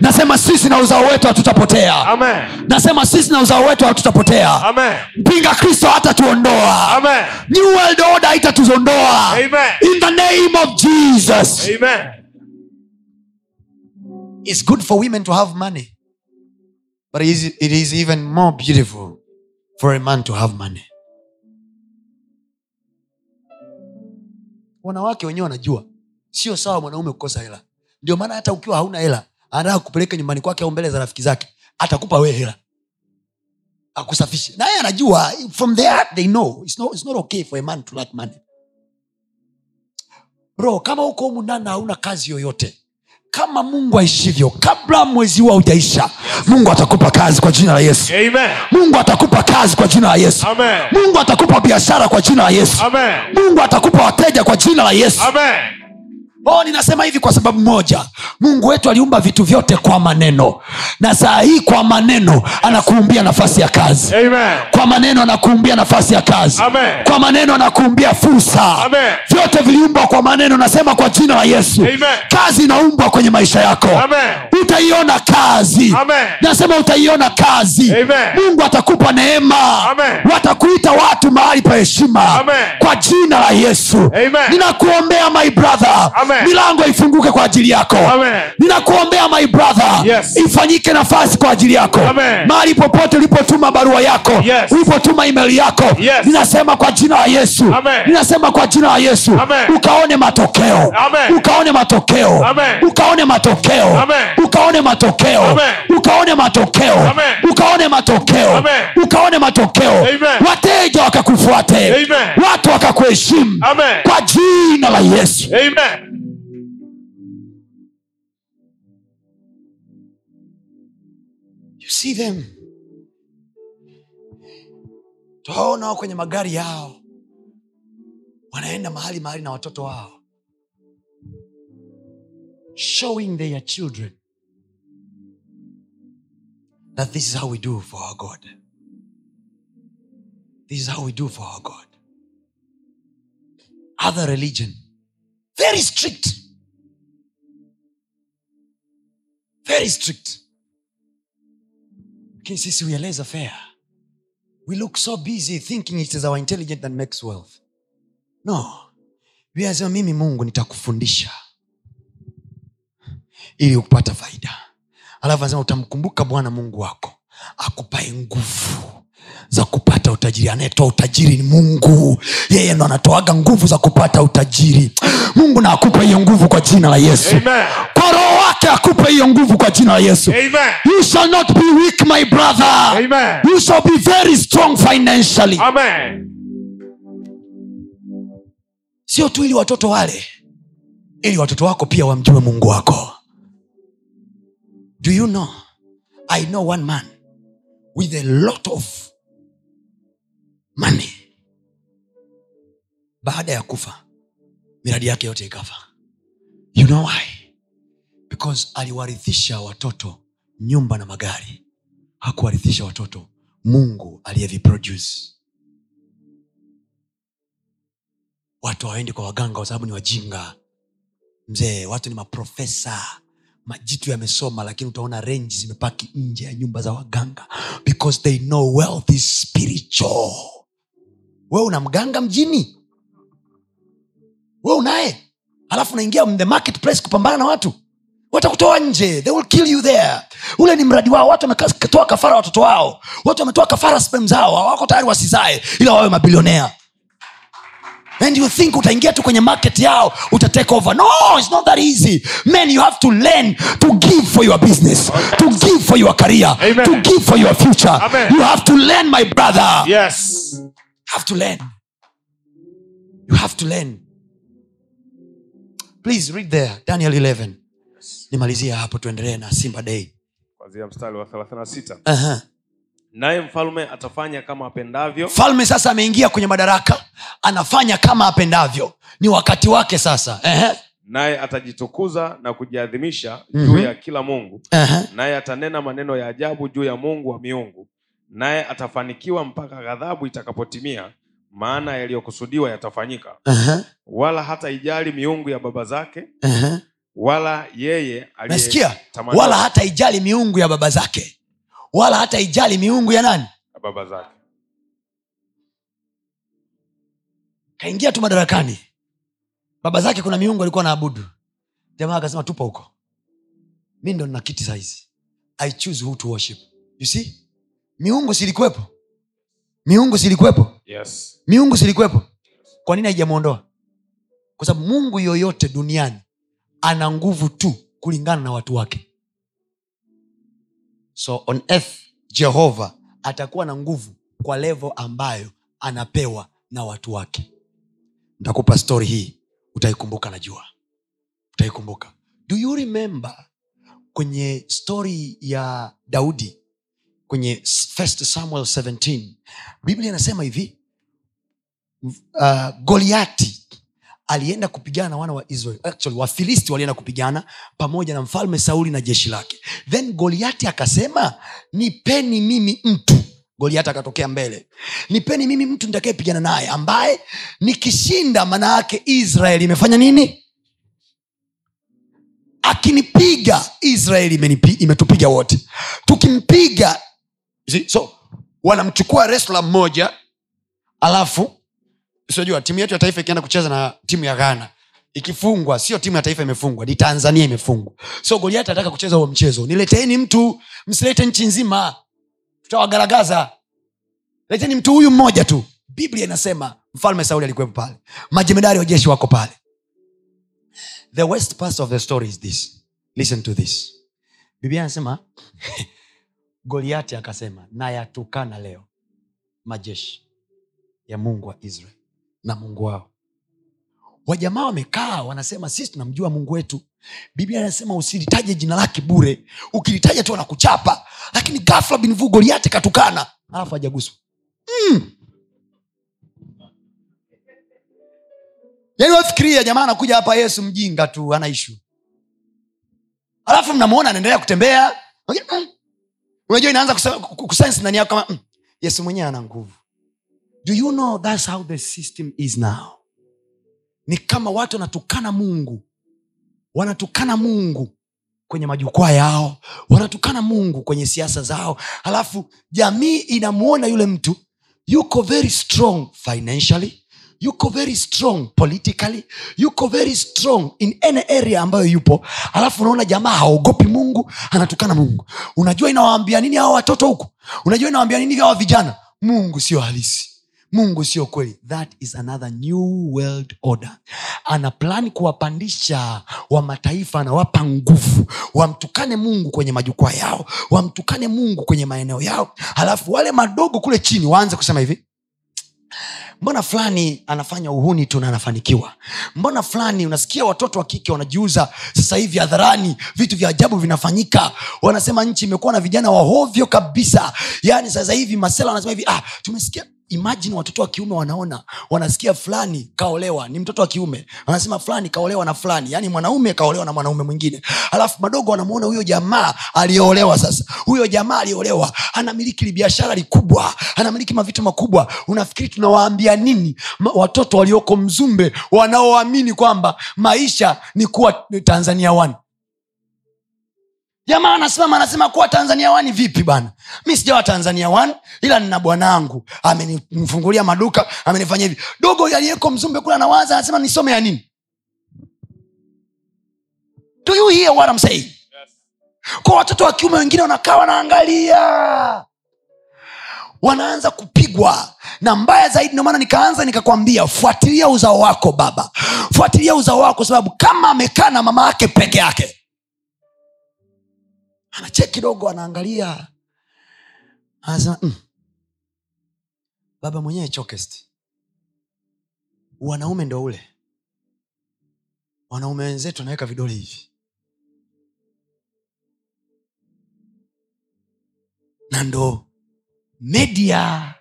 Nasema sisi na uzao wetu hatutapotea. Amen. nasema sisi na uzao wetu hatutapotea. Mpinga kristo hatatuondoa. New world order haitatuzondoa. In the name of jesus. Amen. it's good for women to have money but it is, it is even more beautiful for a man to have money wanawake wenyewe wanajua. Sio sawa mwanaume kukosa hela. Ndio maana hata ukiwa hauna hela anataka kupeleka nyumbani kwake au mbele za rafiki zake atakupa wee hela. Akusafishe. Naye anajua from the they know. It's not, it's not okay for a man to like money. Bro kama uko humu ndani hauna kazi yoyote kama mungu aishivyo kabla mwezi huu haujaisha mungu atakupa kazi kwa jina la yesu Amen. mungu atakupa kazi kwa jina la yesu Amen. mungu atakupa biashara kwa jina la yesu Amen. mungu atakupa wateja kwa jina la yesu Amen. Oh, ninasema hivi kwa sababu moja mungu wetu aliumba vitu vyote kwa maneno na saa hii kwa maneno anakuumbia nafasi ya kazi Amen. kwa maneno anakuumbia nafasi ya kazi Amen. kwa maneno anakuumbia fursa Amen. vyote viliumbwa kwa maneno nasema kwa jina la yesu Amen. kazi inaumbwa kwenye maisha yako Amen. utaiona kazi Amen. nasema utaiona kazi Amen. mungu atakupa neema Amen. watakuita watu mahali pa heshima kwa jina la yesu Amen. ninakuombea my brother Amen. Milango ifunguke kwa ajili yako ninakuombea my brother Yes. ifanyike nafasi kwa ajili yako Amen. mahali popote ulipotuma barua yako Yes. ulipotuma email yako Yes. ninasema kwa jina la yesu Amen. ninasema kwa jina la yesu Amen. ukaone matokeo Amen. ukaone matokeo Amen. ukaone matokeo Amen. ukaone matokeo Amen. ukaone matokeo Amen. ukaone matokeo Amen. ukaone matokeo Amen. wateja wakakufuate Amen. watu wakakuheshimu kwa jina la yesu Amen. You see them? Twaona wao kwenye magari yao. Wanaenda mahali mahali na watoto wao. Showing their children that this is how we do for our god. This is how we do for our god. Other religion very strict. Very strict lakini sisi we are we look so busy thinking it is our intelligence that makes wealth. No. We mimi mungu nitakufundisha. Ili kupata faida. Alafu anasema utamkumbuka bwana mungu wako. Akupae nguvu za kupata utajiri. Anayetoa utajiri ni mungu. Yeye ndo anatoaga nguvu za kupata utajiri. Mungu na akupe hiyo nguvu kwa jina la yesu. Amen. kwa roho wake akupe hiyo nguvu kwa jina la yesu. Amen. you shall not be weak my brother. Amen. you shall be very strong financially. Amen. sio tu ili watoto wale ili watoto wako pia wamjue mungu wako. Do you know? I know one man with a lot of money baada ya kufa miradi yake yote ikafa. You know why? Because aliwarithisha watoto nyumba na magari. Hakuwarithisha watoto mungu aliyeviproduce. Watu hawaendi kwa waganga kwa sababu ni wajinga. Mzee watu ni maprofesa. Majitu yamesoma lakini utaona renji zimepaki nje ya nyumba za waganga. Because they know wealth is spiritual we una mganga mjini? We unaye? Alafu unaingia the marketplace kupambana na watu? Watakutoa nje. They will kill you there. Ule ni mradi wao. Watu wametoa kafara watoto wao. Watu wametoa kafara spem zao. Hawako tayari wasizae ila wawe mabilionea. And you think utaingia tu kwenye market yao utatake over. No it's not that easy. Man you have to learn to give for your business to give for your career Amen. to give for your future. Amen. you have to learn my brother. Yes. Have to learn you have to learn please read there daniel 11 nimalizie hapo tuendelee na simba day Kuanzia mstari wa 36. uh-huh. Naye mfalme atafanya kama apendavyo Mfalme sasa ameingia kwenye madaraka anafanya kama apendavyo ni wakati wake sasa uh-huh. naye atajitukuza na kujiadhimisha Mhm. juu ya kila mungu Uh-huh. naye atanena maneno ya ajabu juu ya mungu wa miungu naye atafanikiwa mpaka ghadhabu itakapotimia maana yaliyokusudiwa yatafanyika. Uh-huh. wala hata ijali miungu ya baba zake Uh-huh. wala yeye nasikia. wala hata ijali miungu ya baba zake. Wala hata ijali miungu ya nani? ya baba zake. Kaingia tu madarakani. Baba zake kuna miungu alikuwa naabudu jamaa akasema tupa huko. Mi ndo nina kiti saizi. I choose who to worship. You see miungu silikuwepo. Miungu silikuwepo. Yes. Miungu silikuwepo. Kwa nini haijamwondoa kwa sababu mungu yoyote duniani ana nguvu tu kulingana na watu wake. So on earth jehova atakuwa na nguvu kwa levo ambayo anapewa na watu wake. Ntakupa stori hii utaikumbuka najua utaikumbuka. Do you remember kwenye stori ya daudi kwenye samuel 17 biblia inasema hivi uh, goliati alienda kupigana na wana wa israel actually wafilisti walienda kupigana pamoja na mfalme sauli na jeshi lake. Then goliati akasema nipeni mimi mtu. Goliati akatokea mbele. Nipeni mimi mtu nitakayepigana naye ambaye nikishinda maana yake israel imefanya nini? Akinipiga israeli imetupiga wote. Tukimpiga So wanamchukua resla mmoja alafu sinajua timu yetu ya taifa ikienda kucheza na timu ya ghana ikifungwa sio timu ya taifa imefungwa ni tanzania imefungwa. So goliati anataka kucheza huo mchezo. Nileteeni mtu msilete nchi nzima. Tutawagaragaza. Leteni mtu huyu mmoja tu. Biblia inasema mfalme sauli alikuwepo pale. Majemedari wa jeshi wako pale. The west part of the story is this. Listen to this. Biblia anasema <laughs> goliati akasema nayatukana leo majeshi ya mungu wa israel na mungu wao. Wajamaa wamekaa wanasema sisi tunamjua mungu wetu. Biblia anasema usilitaje jina lake bure. Ukilitaja tu anakuchapa. Lakini gafla binvu goliati katukana alafu ajaguswa mm. yaani wafikiria jamaa anakuja hapa yesu mjinga tu ana alafu mnamwona anaendelea kutembea. Mm. Unajua inaanza kusense ndani yako kama mm, yesu mwenyewe ana nguvu. Do you know thats how the system is now? Ni kama watu wanatukana mungu. Wanatukana mungu kwenye majukwaa yao. Wanatukana mungu kwenye siasa zao. Halafu jamii inamwona yule mtu. Yuko very strong financially yuko very strong politically yuko very strong in any area ambayo yupo. Alafu unaona jamaa haogopi mungu anatukana mungu. Unajua inawaambia nini hawa watoto huku? Unajua inawaambia nini hawa vijana? Mungu sio halisi. Mungu sio kweli. That is another new world order. Ana plani kuwapandisha wa mataifa anawapa nguvu. Wamtukane mungu kwenye majukwaa yao. Wamtukane mungu kwenye maeneo yao. Halafu wale madogo kule chini waanze kusema hivi mbona fulani anafanya uhuni tu na anafanikiwa? Mbona fulani unasikia watoto wa kike wanajiuza sasa hivi hadharani vitu vya ajabu vinafanyika. Wanasema nchi imekuwa na vijana wahovyo kabisa. Yaani sasa hivi masela wanasema hivi ah, tumesikia imajini watoto wa kiume wanaona wanasikia fulani kaolewa ni mtoto wa kiume. Wanasema fulani kaolewa na fulani yaani mwanaume kaolewa na mwanaume mwingine. Alafu madogo wanamwona huyo jamaa aliyeolewa sasa. Huyo jamaa aliyeolewa anamiliki biashara likubwa anamiliki mavitu makubwa. Unafikiri tunawaambia nini? Watoto walioko mzumbe wanaoamini kwamba maisha ni kuwa tanzania wani jamaa anasimama anasema kuwa tanzania wani vipi bana? Mi sijawa tanzania wani ila nina bwanangu. Amenifungulia maduka amenifanya hivi. Dogo aliyeko mzumbe kule anawaza anasema nisome ya nini? Do you hear what I'm saying? Kwa watoto wa kiume wengine wanakaa wanaangalia wanaanza kupigwa. Na mbaya zaidi ndio maana nikaanza nikakwambia fuatilia uzao wako baba. Fuatilia uzao wako sababu kama amekaa na mama yake peke yake. Anacheki kidogo anaangalia. Anasema mm. baba mwenyewe chokest. Wanaume ndo ule. Wanaume wenzetu anaweka vidole hivi. Na ndo media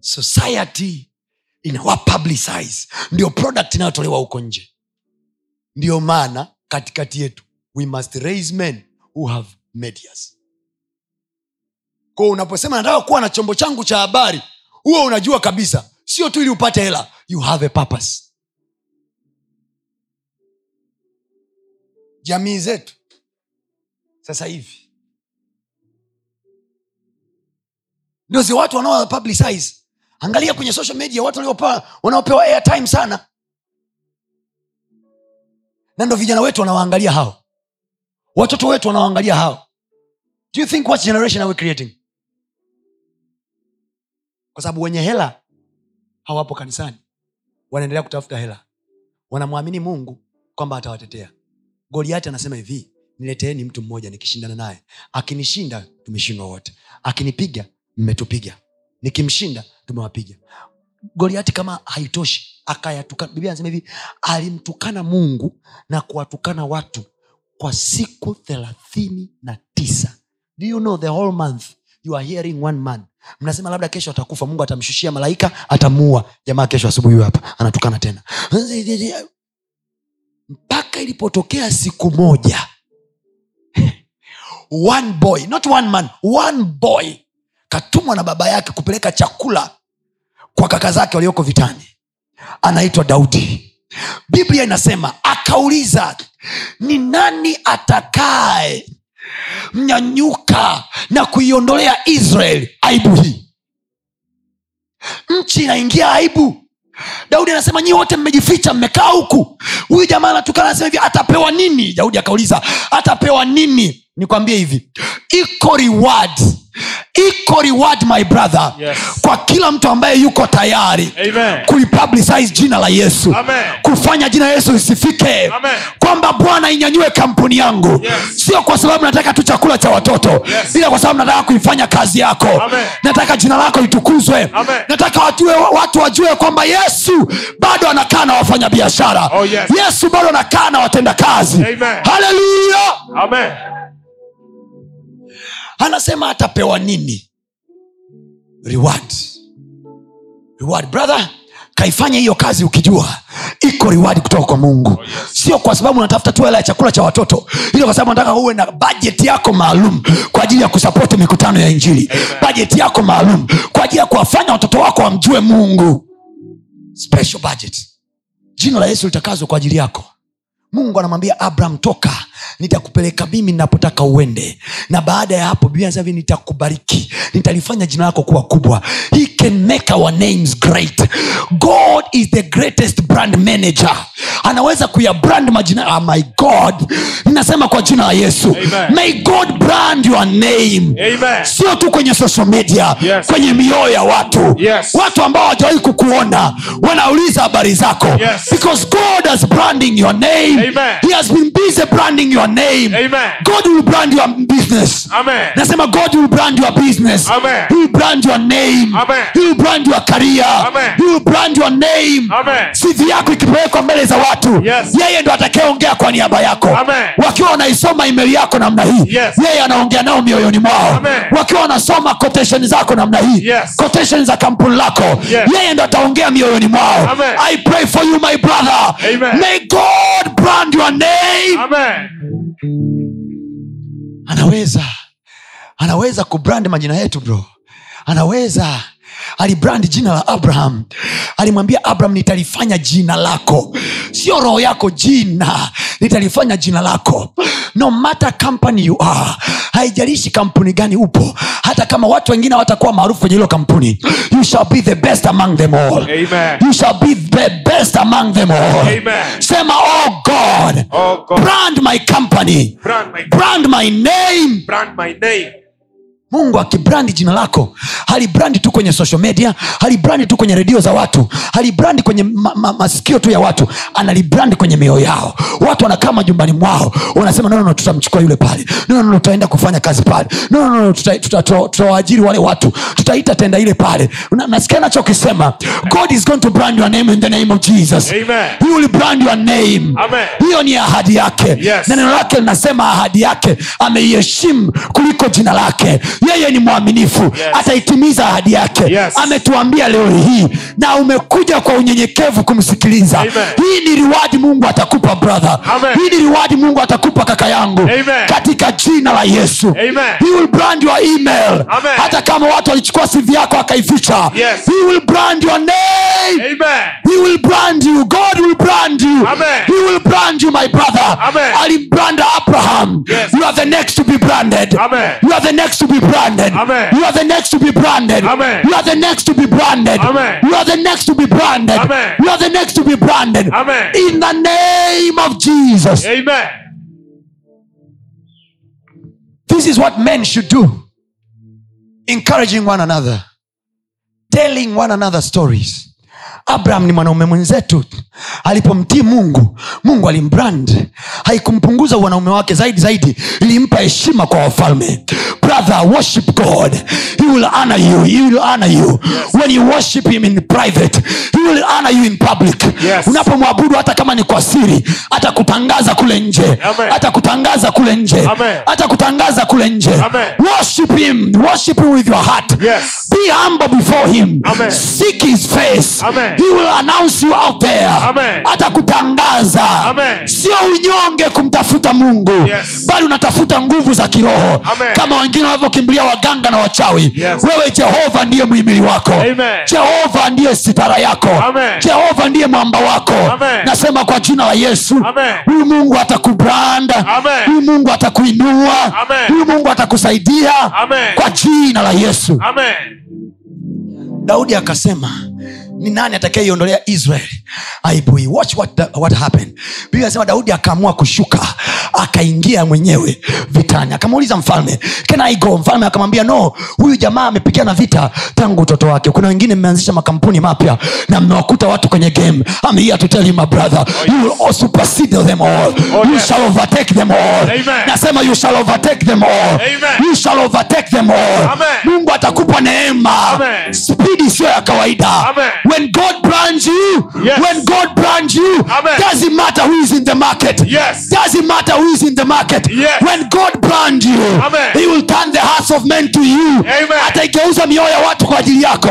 society inawapublicize ndio product inayotolewa huko nje. Ndiyo maana katikati yetu we must raise men who have medias. Ko unaposema nataka kuwa na chombo changu cha habari huo unajua kabisa sio tu ili upate hela you have a purpose. Jamii zetu sasa hivi ndio zi watu wanaopublicize angalia kwenye social media watu wanaopewa airtime sana. Na ndo vijana wetu wanawaangalia hao. Watoto wetu wanawaangalia hao. Do you think what generation are we creating? Kwa sababu wenye hela hawapo kanisani. Wanaendelea kutafuta hela. Wanamwamini mungu kwamba atawatetea. Goliati anasema hivi nileteeni mtu mmoja nikishindana naye. Akinishinda tumeshindwa wote. Akinipiga mmetupiga. Nikimshinda tumewapiga. Goliati kama haitoshi akayatukana. Biblia anasema hivi alimtukana mungu na kuwatukana watu kwa siku thelathini na tisa. Do you know the whole month? You are hearing one man. Mnasema labda kesho atakufa mungu atamshushia malaika atamuua. Jamaa kesho asubuhi huyu hapa anatukana tena. Mpaka ilipotokea siku moja. <laughs> One boy not one man one boy katumwa na baba yake kupeleka chakula kwa kaka zake walioko vitani. Anaitwa daudi. Biblia inasema akauliza ni nani atakaye mnyanyuka na kuiondolea israel aibu hii? Nchi inaingia aibu. Daudi anasema nyi wote mmejificha mmekaa huku. Huyu jamaa anatukana anasema hivi atapewa nini? Daudi akauliza atapewa nini? Nikwambie hivi iko reward iko reward my brother Yes. kwa kila mtu ambaye yuko tayari kuipublicize jina la yesu Amen. kufanya jina yesu isifike kwamba bwana inyanyue kampuni yangu Yes. sio kwa sababu nataka tu chakula cha watoto Yes. ila kwa sababu nataka kuifanya kazi yako Amen. nataka jina lako litukuzwe Amen. nataka wajue, watu wajue kwamba yesu bado anakaa na wafanya biashara Oh, yes. yesu bado anakaa na watenda kazi Amen. haleluya Amen. Anasema atapewa nini? Reward. Reward. Brother kaifanya hiyo kazi ukijua iko riwadi kutoka kwa mungu. Oh, sio kwa sababu unatafuta tu hela ya chakula cha watoto ilo kwa sababu nataka uwe na bajeti yako maalum kwa ajili ya kusapoti mikutano ya injili. Bajeti yako maalum kwa ajili ya kuwafanya watoto wako wamjue mungu. Special budget. Jina la yesu litakazwa kwa ajili yako. Mungu anamwambia abraham toka nitakupeleka mimi ninapotaka uende na baada ya hapo biblia nitakubariki nitalifanya jina lako kuwa kubwa he can make our names great god is the greatest brand manager anaweza kuyabrand majina oh my god ninasema kwa jina la yesu Amen. may god brand your name Amen. sio tu kwenye social media Yes. kwenye mioyo ya watu Yes. watu ambao hawajawahi kukuona wanauliza habari zako Yes. because god has branding your name Amen. he has been busy branding your name Amen. god will brand your business Amen. nasema god will brand your business Amen. he will brand your name Amen. he will brand your career Amen. he will brand your name Amen. sivi yako ikipelekwa mbele za watu Yes. yeye ndo atakayeongea kwa niaba yako Amen. wakiwa wanaisoma imeli yako namna hii Yes. yeye anaongea nao mioyoni mwao Amen. wakiwa wanasoma quotation zako namna hii Yes. quotation za kampuni lako Yes. yeye ndo ataongea mioyoni mwao Amen. i pray for you my brother Amen. may god brand your name Amen. Anaweza anaweza kubrand majina yetu bro. Anaweza alibrand jina la abraham alimwambia abraham nitalifanya jina lako sio roho yako jina nitalifanya jina lako no matter company you are haijalishi kampuni gani upo hata kama watu wengine watakuwa maarufu kwenye hilo kampuni you shall be the best among them all Amen. you shall be the best among them all Amen. sema oh god Oh God. brand my company Brand my brand my name brand my name. Mungu akibrandi jina lako halibrandi tu kwenye social media halibrandi tu kwenye redio za watu halibrandi kwenye ma, ma, masikio tu ya watu analibrandi kwenye mioyo yao. Watu wanakaa majumbani mwao wanasema no, no, tutamchukua yule pale. No, no, no, tutaenda kufanya kazi pale. No, no, no, tuta- tuta- tuta- tutawaajiri wale watu. Tutaita tenda ile pale. Na- nasikia nachokisema god is going to brand your name in the name of jesus. Amen. he will brand your name. Amen. hiyo ni ahadi yake. Yes. na neno lake linasema ahadi yake. Ameiheshimu kuliko jina lake yeye ni mwaminifu Yes. ataitimiza ahadi yake Yes. ametuambia leo hii na umekuja kwa unyenyekevu kumsikiliza Amen. hii ni riwadi mungu atakupa brother Amen. hii ni riwadi mungu atakupa kaka yangu Amen. katika jina la yesu Amen. he will brand your email Amen. hata kama watu walichukua sivi yako akaificha Yes. he will brand your name Amen. He will brand you. God will brand you. Amen. He will brand you, my brother. Amen. Alimbrand Abraham. Yes. You are the next to be branded. Amen. You are the next to be branded. Amen. You are the next to be branded. Amen. You are the next to be branded. Amen. You are the next to be branded. Amen. You are the next to be branded. Amen. In the name of Jesus. Amen. This is what men should do. Encouraging one another. Telling one another stories. abraham ni mwanaume mwenzetu alipomtii mungu mungu alimbrand haikumpunguza wanaume wake zaidi zaidi ilimpa heshima kwa wafalme brother worship god. He will honor you. He will honor you. When you worship him in private he will honor you in public. Yes. unapomwabudu hata kama ni kwa siri hata kutangaza kule nje. Atakutangaza kule nje. Atakutangaza kutangaza kule nje. Worship him. Worship him with your heart. Yes. be humble before him. Amen. seek his face. Amen. he will announce you out there. Amen. hata kutangaza Amen. sio unyonge kumtafuta mungu Yes. bali unatafuta nguvu za kiroho. Amen. kama wengine wanavyokimbilia waganga na wachawi. Yes. wewe jehova ndiye mwimili wako. Amen. jehova ndiye sitara yako. Amen. jehova ndiye mwamba wako. Amen. nasema kwa jina la yesu. Huyu mungu atakubranda. Huyu mungu atakuinua. Huyu mungu atakusaidia. Kwa jina la yesu. Amen. daudi akasema ni nani atakayeiondolea israel aibu hii watch what, what happened. Biblia anasema daudi akaamua kushuka akaingia mwenyewe vitani akamuuliza mfalme can I go mfalme akamwambia no huyu jamaa amepigana vita tangu utoto wake kuna wengine mmeanzisha makampuni mapya na mmewakuta watu kwenye game I'm here to tell you my brother you will supersede them all you yes. shall overtake them all Amen. nasema you shall overtake them all Amen. you shall overtake them all Amen. mungu atakupa neema Amen. spidi sio ya kawaida Amen. when god brands you Yes. when god brands you Amen. doesn't matter who is in the market Yes. doesn't matter who is in the market Yes. when god brand you Amen. he will turn the hearts of men to you ataigeuza mioyo ya watu kwa ajili yako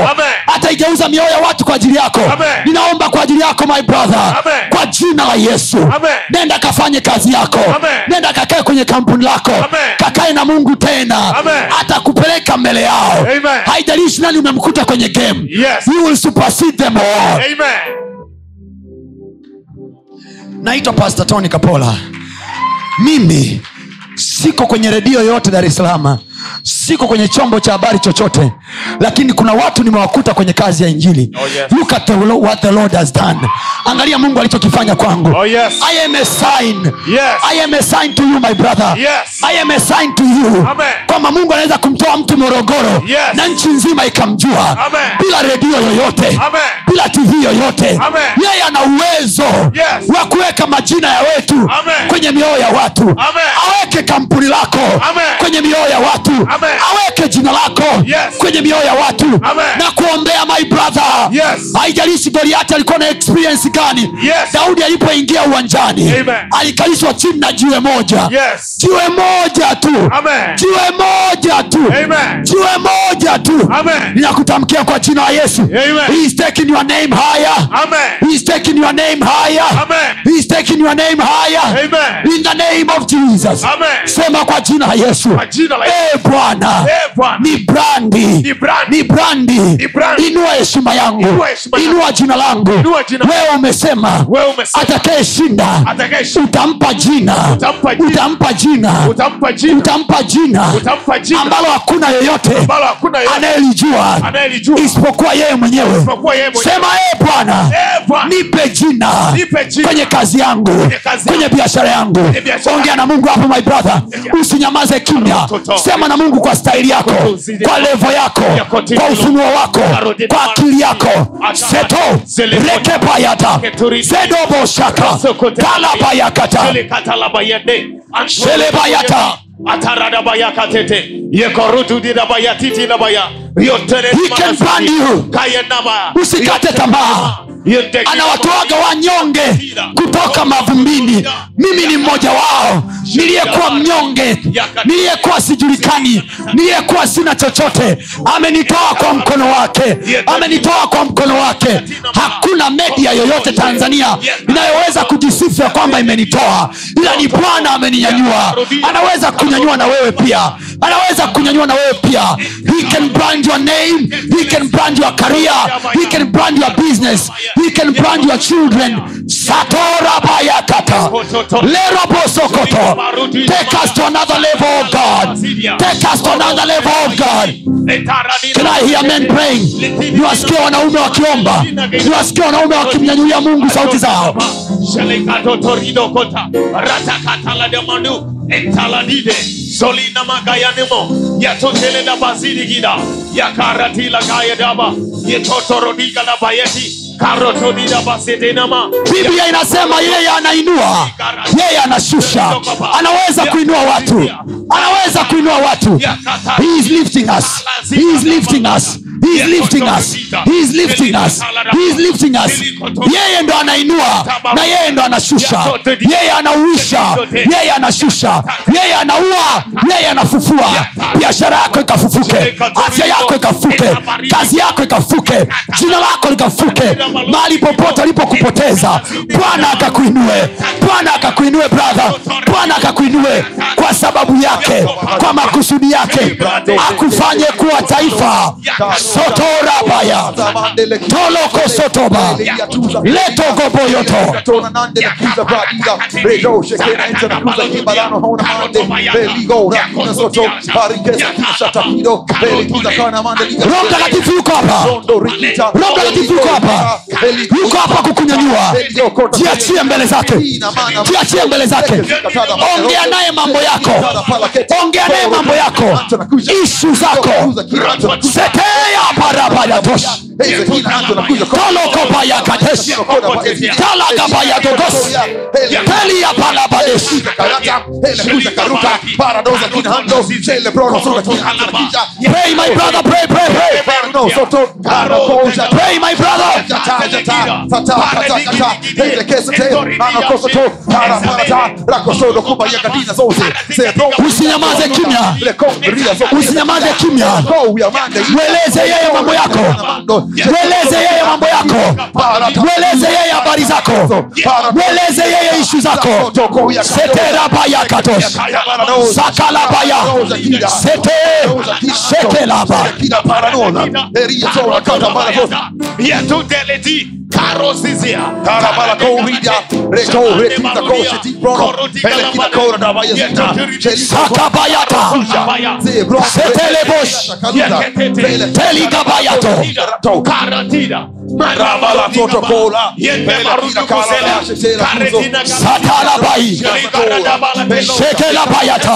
ataigeuza mioyo ya watu kwa ajili yako Amen. ninaomba kwa ajili yako my brother Amen. kwa jina la yesu Amen. nenda kafanye kazi yako Amen. nenda kakae kwenye kampuni lako Amen. kakae na mungu tena atakupeleka mbele yao haijalishi nani umemkuta kwenye game Yes. you will supersede them all Amen. naitwa pastor tony kapola mimi siko kwenye redio yoyote dar es salaam siko kwenye chombo cha habari chochote lakini kuna watu nimewakuta kwenye kazi ya injili Oh, yes. look at the, what the lord has done angalia mungu alichokifanya kwangu Oh, yes. i am a sign Yes. i am a sign to you my brother Yes. i am a sign to you kwamba mungu anaweza kumtoa mtu morogoro Yes. na nchi nzima ikamjua Amen. bila redio yoyote Amen. bila tv yoyote yeye ana uwezo Yes. wa kuweka majina ya wetu Amen. kwenye mioyo ya watu Amen. aweke kampuni lako Amen. kwenye mioyo ya watu Amen. aweke jina lako Yes. kwenye mioyo ya watu Amen. na kuombea my brother Yes. goliati alikuwa na experience gani Yes. daudi alipoingia uwanjani alikalishwa chini na jiwe moja Yes. jiwe moja tu Amen. jiwe moja tu Amen. jiwe moja tu ninakutamkia kwa jina la yesu Amen. He is taking your name higher Amen. He is taking your name higher Amen. He is taking your name higher Amen. in the name of jesus Amen. sema kwa jina la yesu Kwa jina la Yesu. Bwana. Ni brandi. Ni brandi. inua heshima yangu. Inua jina langu. Wewe umesema atakayeshinda utampa jina. Utampa jina. utampa jina. Ambalo hakuna yeyote anayelijua. isipokuwa yeye mwenyewe. Sema ee bwana Eh, nipe jina kwenye kazi yangu Kwenye biashara yangu. ongea na mungu hapo my brother. Usinyamaze kimya. Sema na mungu kwa staili yako kwa levo yako kwa ufunuo wako kwa akili yako. Seto rekepayata zedoboshaka kalabayakata Shelebayata. Ataradabayakatete. Yekorutudirabayatitinabaya. Yotere- He can brand usikate tamaa anawatoaga wanyonge kutoka mavumbini. Mimi ni mmoja wao. Niliyekuwa mnyonge. Niliyekuwa sijulikani. Niliyekuwa sina chochote. Amenitoa kwa mkono wake. Amenitoa kwa mkono wake. Hakuna media yoyote tanzania inayoweza kujisifu ya kwamba imenitoa. Ila ni bwana ameninyanyua. Anaweza kunyanyua na wewe pia. Anaweza kunyanyua na wewe pia. He can brand your name. He can brand your career. He can brand your business he can brand your children. Satorabayakata lerobosokoto take us to another level of god. Take us to another level of god. Can I hear men praying? niwasikia wanaume wakiomba niwasikia wanaume wakimnyanyulia mungu sauti zao. Shelekatotoridokota. Ratakatalademandu. Entaladide. Solina magayanemo. Yatoteleda bazidigida. Yakaratila gayadaba. Yetotorodiga na bayeti. karotodida basedenama biblia inasema yeye anainua yeye anashusha. Anaweza kuinua watu. Anaweza kuinua watu. He is he is lifting us he is lifting us he is lifting us yeye ndo anainua na yeye ndo anashusha yeye anauisha yeye anashusha yeye anaua yeye anafufua biashara yako ikafufuke afya yako ikafuke kazi yako ikafuke jina lako likafuke mahali popote alipokupoteza bwana akakuinue bwana akakuinue bradha bwana akakuinue kwa sababu yake kwa makusudi yake akufanye kuwa taifa sotorabaya toloko sotoba letogoboyoto roho mtakatifu yuko hapa. Kukunyanyua. Jiachie mbele zake. Jiachie mbele zake. Ongea naye mambo yako. Ongea naye mambo yako. Ishu zako. Seteya parabayatosh tolokobayakadesh talagabayadogos telia palabadesh pray my brother pray pray pray. Pray my brother. Usinyamaze kimya. Usinyamaze kimya mweleze yeye mambo yako mweleze yeye mambo yako mweleze yeye habari zako mweleze yeye ishu zako seterabayakatosh sakalabaya sete yetuteleti karosizia sakabayata setelebosh karatida satalabai shekelabayata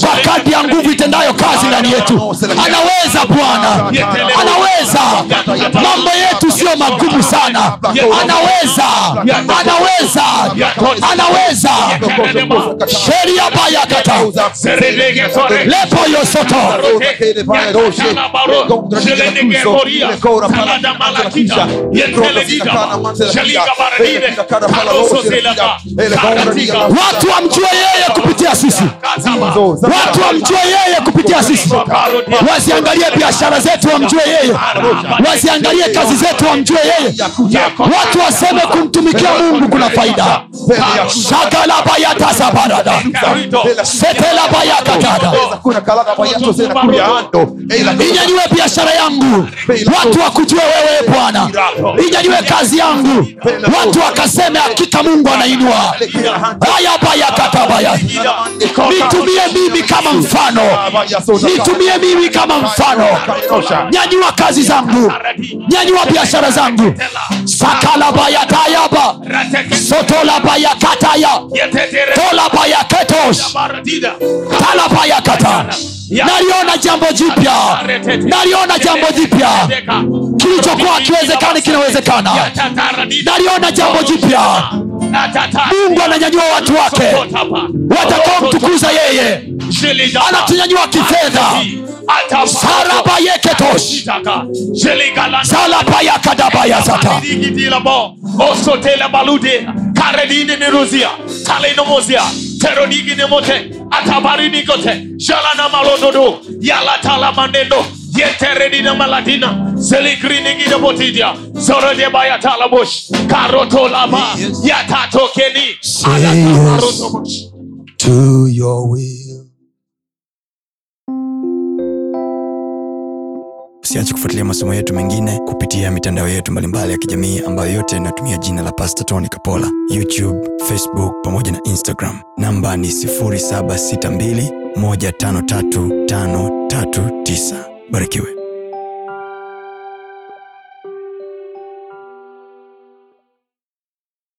kwa kadi ya nguvu itendayo kazi ndani yetu. Anaweza bwana. Anaweza. Mambo yetu sio magumu sana. Anaweza. Anaweza. Anaweza. Sheria bayakata lepo yosoto watu wamjue yeye kupitia sisi watu wamjue yeye kupitia sisi. Wasiangalie biashara zetu wamjue yeye. Wasiangalie kazi zetu wamjue yeye. Watu waseme kumtumikia mungu kuna faida. Shagalabayatasabarada setelabayakatada inyanyue biashara yangu. Watu wakujue wewe bwana. Inyanyue kazi yangu. Watu wakaseme hakika mungu anainua. Ayabayakatabaya nitumie mimi kama mfano. Nitumie mimi kama mfano. Nyanyua kazi zangu. Nyanyua biashara zangu. Sakalabayatayaba sotolabayakataya tolabayaketos talabayakata naliona jambo jipya. Naliona jambo jipya. Kilichokuwa akiwezekani kinawezekana. Naliona jambo jipya mungu ananyanyua watu wake. Watakaomtukuza yeye. Anatunyanyua kifedha. Sarabayeketosh salabayakadabayasata osotela balude. Karedine nerozia mote. Atabarinikote jalanamalododo yalatala manendo yeteredina maladina. Zelikrinigide botidia. Karotolaba yatatokeni Say to your will. Usiache kufuatilia masomo yetu mengine kupitia mitandao yetu mbalimbali ya kijamii ambayo yote inatumia jina la pasta tony kapola. Youtube facebook pamoja na instagram. Namba ni 762 भड़के हुए